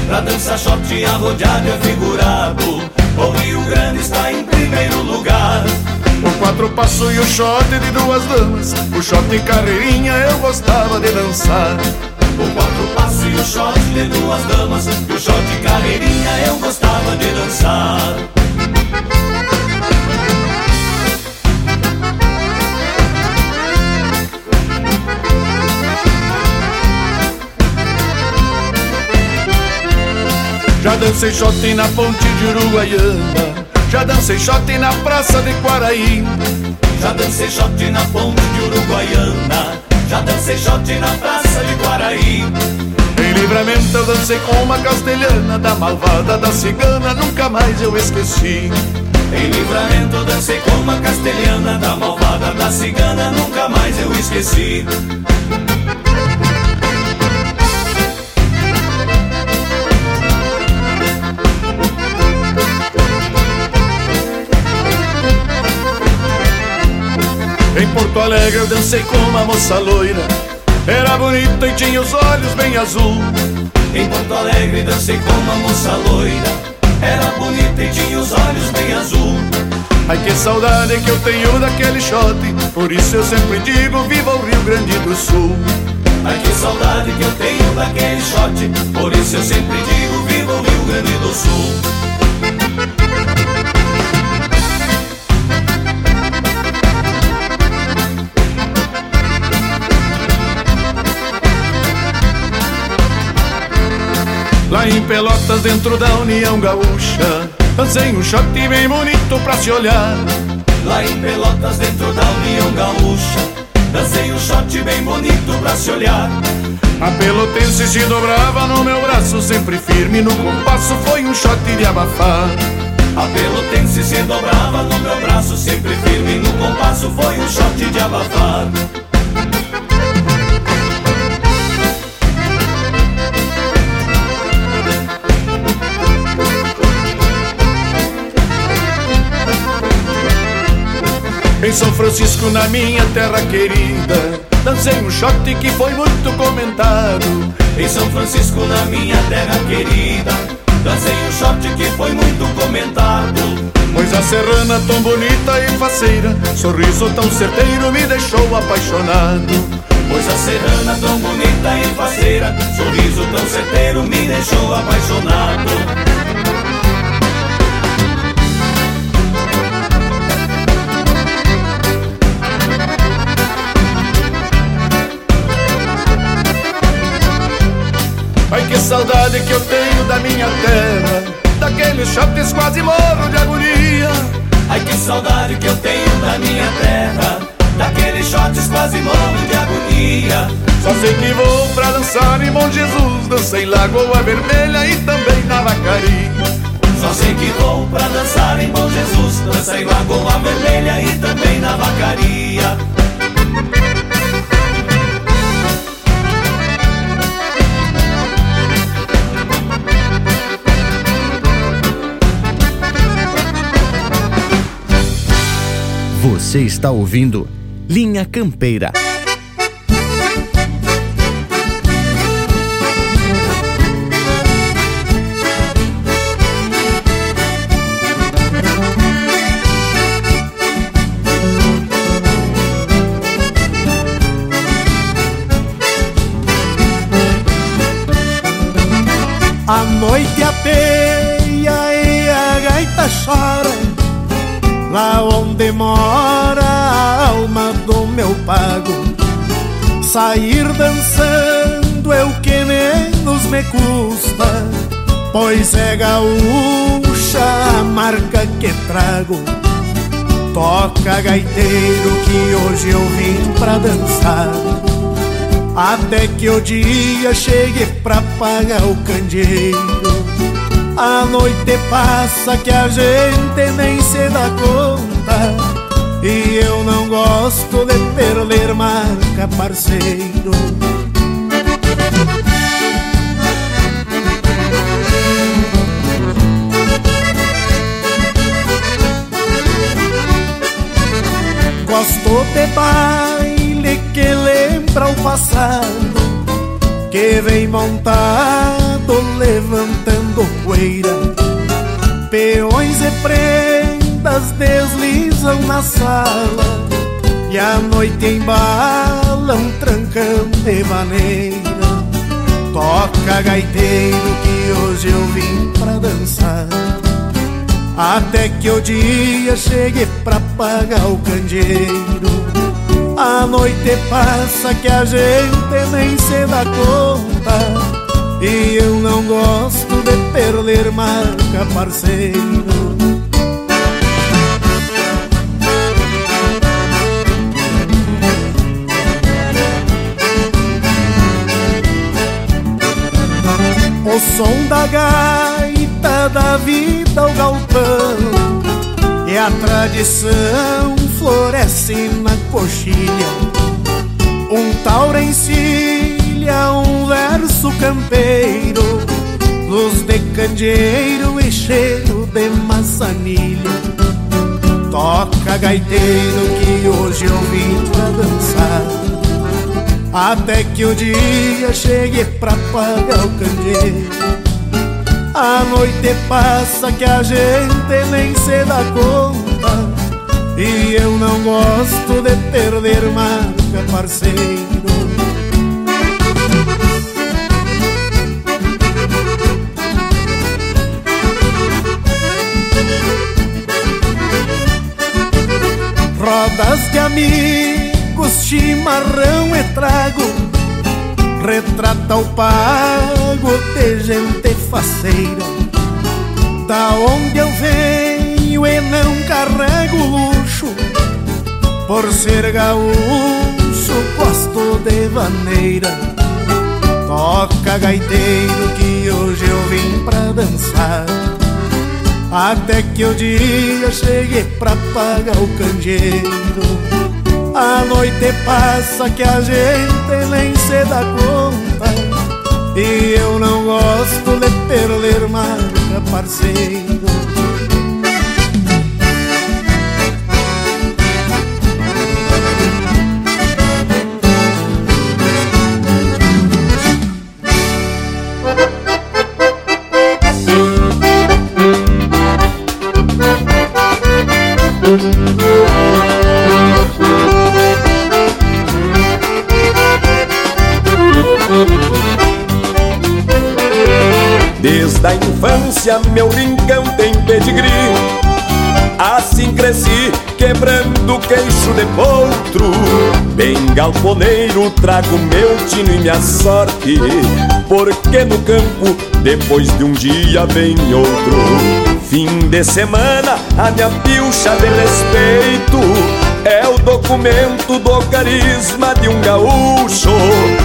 Pra dançar shot arrodeado e figurado. O Rio Grande está em primeiro lugar. O quatro passo e o shot de duas damas. O shot em carreirinha eu gostava de dançar. O quatro passo e o shot de duas damas. E o shot carreirinha eu gostava de dançar Já dancei shot na ponte de Uruguaiana. Já dancei shot na praça de Quaraí Já dancei shot na ponte de Uruguaiana. Já dancei shot na praça de Guaraí Em livramento eu dancei com uma castelhana Da malvada da cigana nunca mais eu esqueci. Em livramento dancei como a castelhana Da malvada da cigana Nunca mais eu esqueci Em Porto Alegre eu dancei com uma moça loira. Era bonita e tinha os olhos bem azul. Em Porto Alegre dancei com uma moça loira. Era bonita e tinha os olhos bem azul. Ai que saudade que eu tenho daquele shot. Por isso eu sempre digo viva o Rio Grande do Sul. Ai que saudade que eu tenho daquele shot. Por isso eu sempre digo viva o Rio Grande do Sul Lá em Pelotas, dentro da União Gaúcha Dancei um shot bem bonito pra se olhar. Lá em Pelotas, dentro da União Gaúcha Dancei um shot bem bonito pra se olhar. A pelotense se dobrava no meu braço Sempre firme no compasso, foi um shot de abafar. A pelotense se dobrava no meu braço Sempre firme no compasso, foi um shot de abafar Em São Francisco, na minha terra querida, dancei um shot que foi muito comentado. Em São Francisco, na minha terra querida, dancei um shot que foi muito comentado. Pois a serrana tão bonita e faceira, sorriso tão certeiro me deixou apaixonado. Pois a serrana tão bonita e faceira, sorriso tão certeiro me deixou apaixonado. Ai que saudade que eu tenho da minha terra. Daqueles shots quase morro de agonia. Ai que saudade que eu tenho da minha terra. Daqueles shots quase morro de agonia. Só sei que vou pra dançar em Bom Jesus Dancei Lagoa Vermelha e também na Vacaria Só sei que vou pra dançar em Bom Jesus Dancei Lagoa Vermelha e também na Vacaria Você está ouvindo Linha Campeira. A noite apeia e a gaita chora Lá onde mora meu pago. Sair dançando é o que menos me custa Pois é gaúcha a marca que trago. Toca gaiteiro que hoje eu vim pra dançar. Até que o dia chegue pra pagar o candeeiro. A noite passa que a gente nem se dá conta E eu não gosto de perder marca, parceiro. Gosto de baile que lembra o passado Que vem montado levantando poeira Peões e prendas deslizam na sala E a noite embalam trancando de maneira. Toca gaiteiro que hoje eu vim pra dançar. Até que o dia chegue pra pagar o candeeiro. A noite passa que a gente nem se dá conta. E eu não gosto de perder marca, parceiro O som da gaita da vida, o galpão. E a tradição floresce na coxilha. Um tauro encilha um verso campeiro. Luz de candeeiro e cheiro de maçanilha. Toca gaiteiro que hoje eu vim pra dançar Até que o dia chegue pra pagar o candeeiro. A noite passa que a gente nem se dá conta. E eu não gosto de perder marca, parceiro. Rodas de amigos, chimarrão e trago. Retrata o pago de gente faceira. Da onde eu venho e não carrego luxo. Por ser gaúcho gosto de vaneira. Toca gaiteiro que hoje eu vim pra dançar. Até que o dia chegue pra pagar o canjeiro a noite passa que a gente nem se dá conta. E eu não gosto de perder marca, parceiro infância meu rincão tem pedigree. Assim cresci, quebrando queixo de potro Bem galponeiro, trago meu tino e minha sorte. Porque no campo, depois de um dia vem outro. Fim de semana, a minha pilcha de respeito. É o documento do carisma de um gaúcho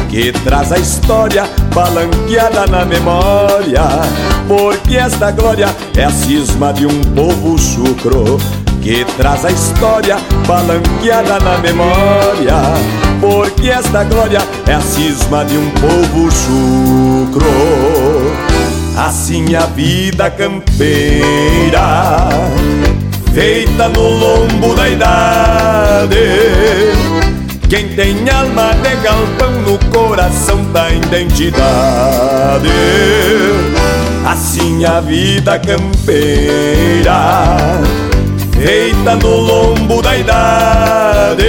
que traz a história balanqueada na memória. Porque esta glória é a cisma de um povo chucro que traz a história balanqueada na memória. Porque esta glória é a cisma de um povo chucro. Assim a vida campeira feita no lombo da idade. Quem tem alma de galpão no coração da identidade. Assim a vida campeira, feita no lombo da idade.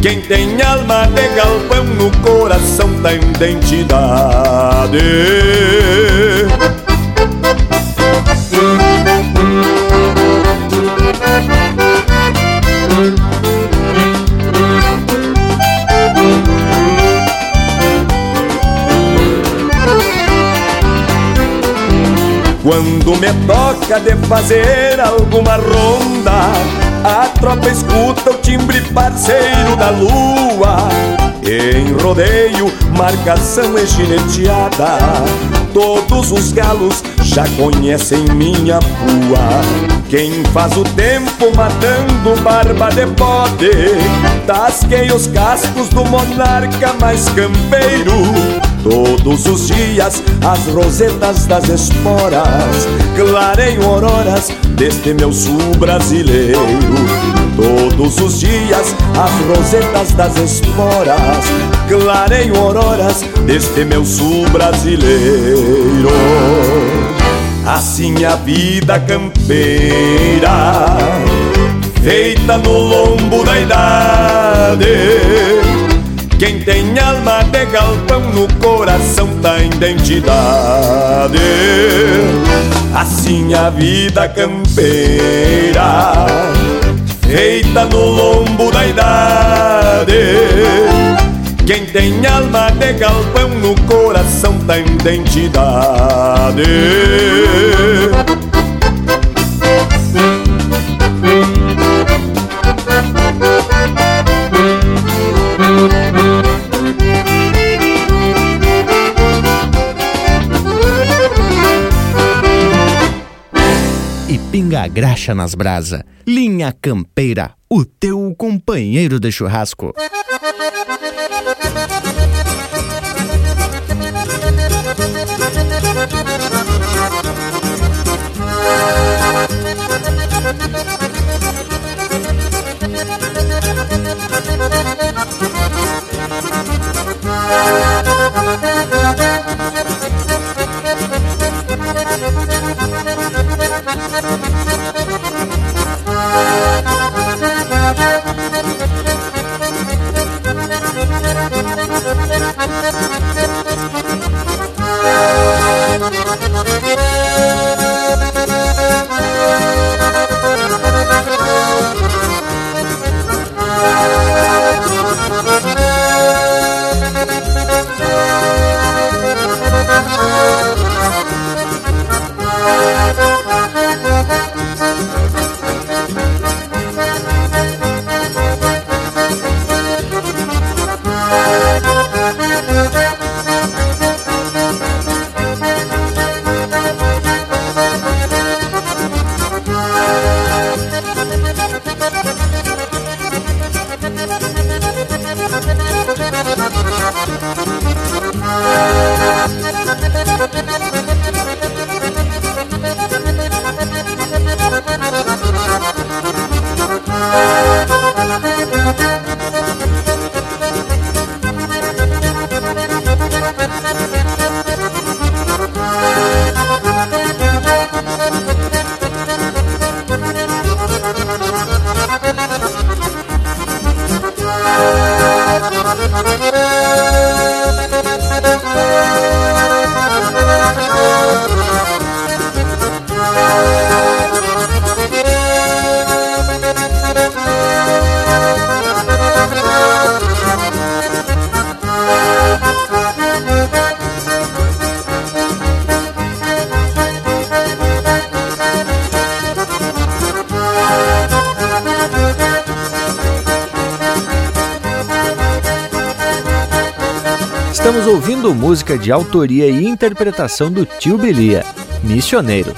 Quem tem alma de galpão no coração da identidade. Quando me toca de fazer alguma ronda, a tropa escuta o timbre parceiro da lua. Em rodeio, marcação é gineteada. Todos os galos já conhecem minha pua. Quem faz o tempo matando barba de bode Tasquei os cascos do monarca mais campeiro Todos os dias as rosetas das esporas Clareiam auroras deste meu sul brasileiro. Todos os dias as rosetas das esporas Clareiam auroras deste meu sul brasileiro. Assim a vida campeira Feita no lombo da idade Quem tem alma de galpão no coração da identidade Assim a vida campeira Feita no lombo da idade quem tem alma de galpão no coração da identidade. Pinga graxa nas brasa. Linha Campeira, o teu companheiro de churrasco. Estamos ouvindo música de autoria e interpretação do Tio Bilia, Missioneiro.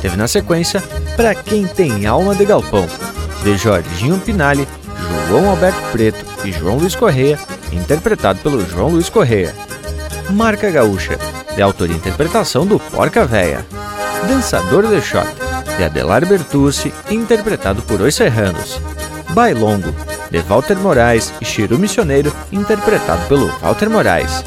Teve na sequência Pra Quem Tem Alma de Galpão, de Jorginho Pinali, João Alberto Preto e João Luiz Correia, interpretado pelo João Luiz Correia. Marca Gaúcha, de autoria e interpretação do Porca Véia. Dançador de Shot, de Adelar Bertucci, interpretado por Os Serranos. Bailongo, de Walter Moraes e Chiru Missioneiro, interpretado pelo Walter Moraes.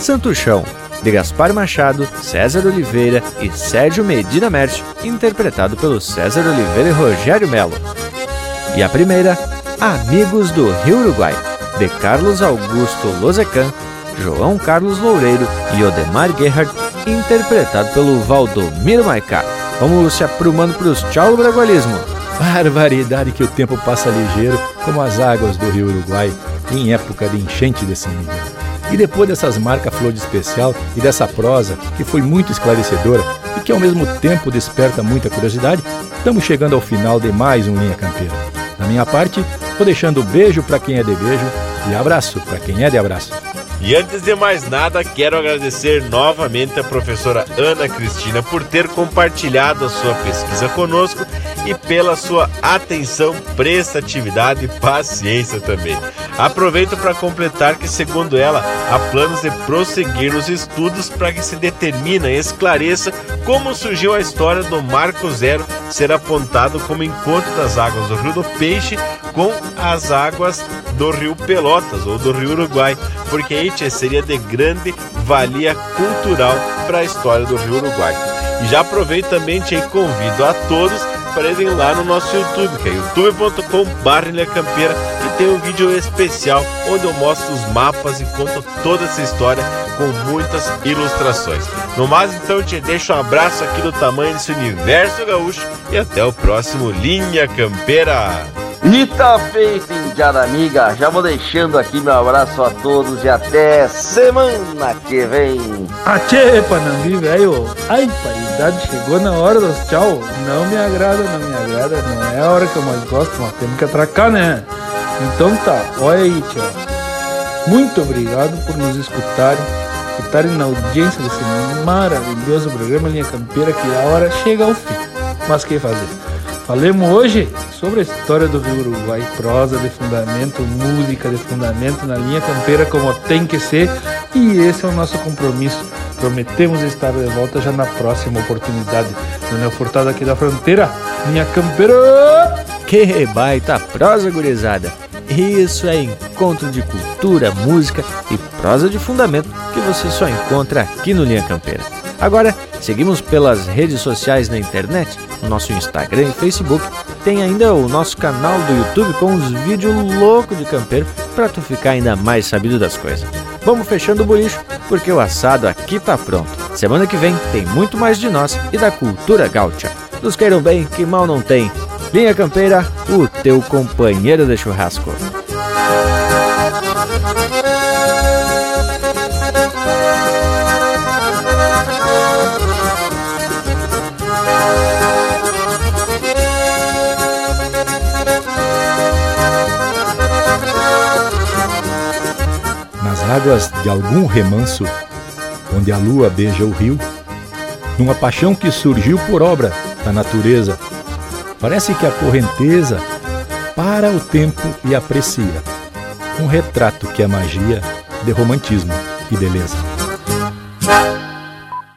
Santo Chão, de Gaspar Machado, César Oliveira e Sérgio Medina Mércio, interpretado pelo César Oliveira e Rogério Melo. E a primeira, Amigos do Rio Uruguai, de Carlos Augusto Lozecan, João Carlos Loureiro e Odemar Gerhard, interpretado pelo Valdomiro Maicá. Vamos se aprumando para os tchau do bragualismo. Barbaridade que o tempo passa ligeiro, como as águas do rio Uruguai, em época de enchente de São Miguel. E depois dessas marcas flor de especial e dessa prosa que foi muito esclarecedora e que ao mesmo tempo desperta muita curiosidade, estamos chegando ao final de mais um Linha Campeira. Da minha parte, vou deixando beijo para quem é de beijo e abraço para quem é de abraço. E antes de mais nada, quero agradecer novamente a professora Ana Cristina por ter compartilhado a sua pesquisa conosco e pela sua atenção, prestatividade e paciência também. Aproveito para completar que, segundo ela, há planos de prosseguir os estudos para que se determine e esclareça como surgiu a história do Marco Zero ser apontado como encontro das águas do Rio do Peixe com as águas do Rio Pelotas ou do Rio Uruguai, porque aí seria de grande valia cultural para a história do Rio Uruguai. E já aproveito também e convido a todos para irem lá no nosso YouTube, que é youtube.com.br Campeira, e tem um vídeo especial onde eu mostro os mapas e conto toda essa história com muitas ilustrações. No mais, então, te deixo um abraço aqui do tamanho desse universo gaúcho e até o próximo Linha Campeira. E tá feito, indiada amiga. Já vou deixando aqui meu abraço a todos e até semana que vem. Atchê, Panambi, velho. Ai, paridade, chegou na hora dos tchau. Não me agrada, não me agrada. Não é a hora que eu mais gosto, mas temos que atracar, né? Então tá, olha aí, tchau. Muito obrigado por nos escutarem, escutarem na audiência desse maravilhoso programa Linha Campeira, que a hora chega ao fim. Mas que fazer? Falemos hoje sobre a história do Rio Uruguai, prosa de fundamento, música de fundamento na linha campeira como tem que ser, e esse é o nosso compromisso. Prometemos estar de volta já na próxima oportunidade. Daniel Furtado aqui da fronteira, linha campeira. Que baita prosa gurizada! Isso é encontro de cultura, música e prosa de fundamento que você só encontra aqui no Linha Campeira. Agora, seguimos pelas redes sociais na internet, no nosso Instagram e Facebook. Tem ainda o nosso canal do YouTube com os vídeos loucos de campeiro para tu ficar ainda mais sabido das coisas. Vamos fechando o bolicho, porque o assado aqui tá pronto. Semana que vem tem muito mais de nós e da cultura gaúcha. Nos queiram bem, que mal não tem. Linha Campeira, o teu companheiro de churrasco. Águas de algum remanso, onde a lua beija o rio, numa paixão que surgiu por obra da natureza, parece que a correnteza para o tempo e aprecia um retrato que é magia de romantismo e beleza.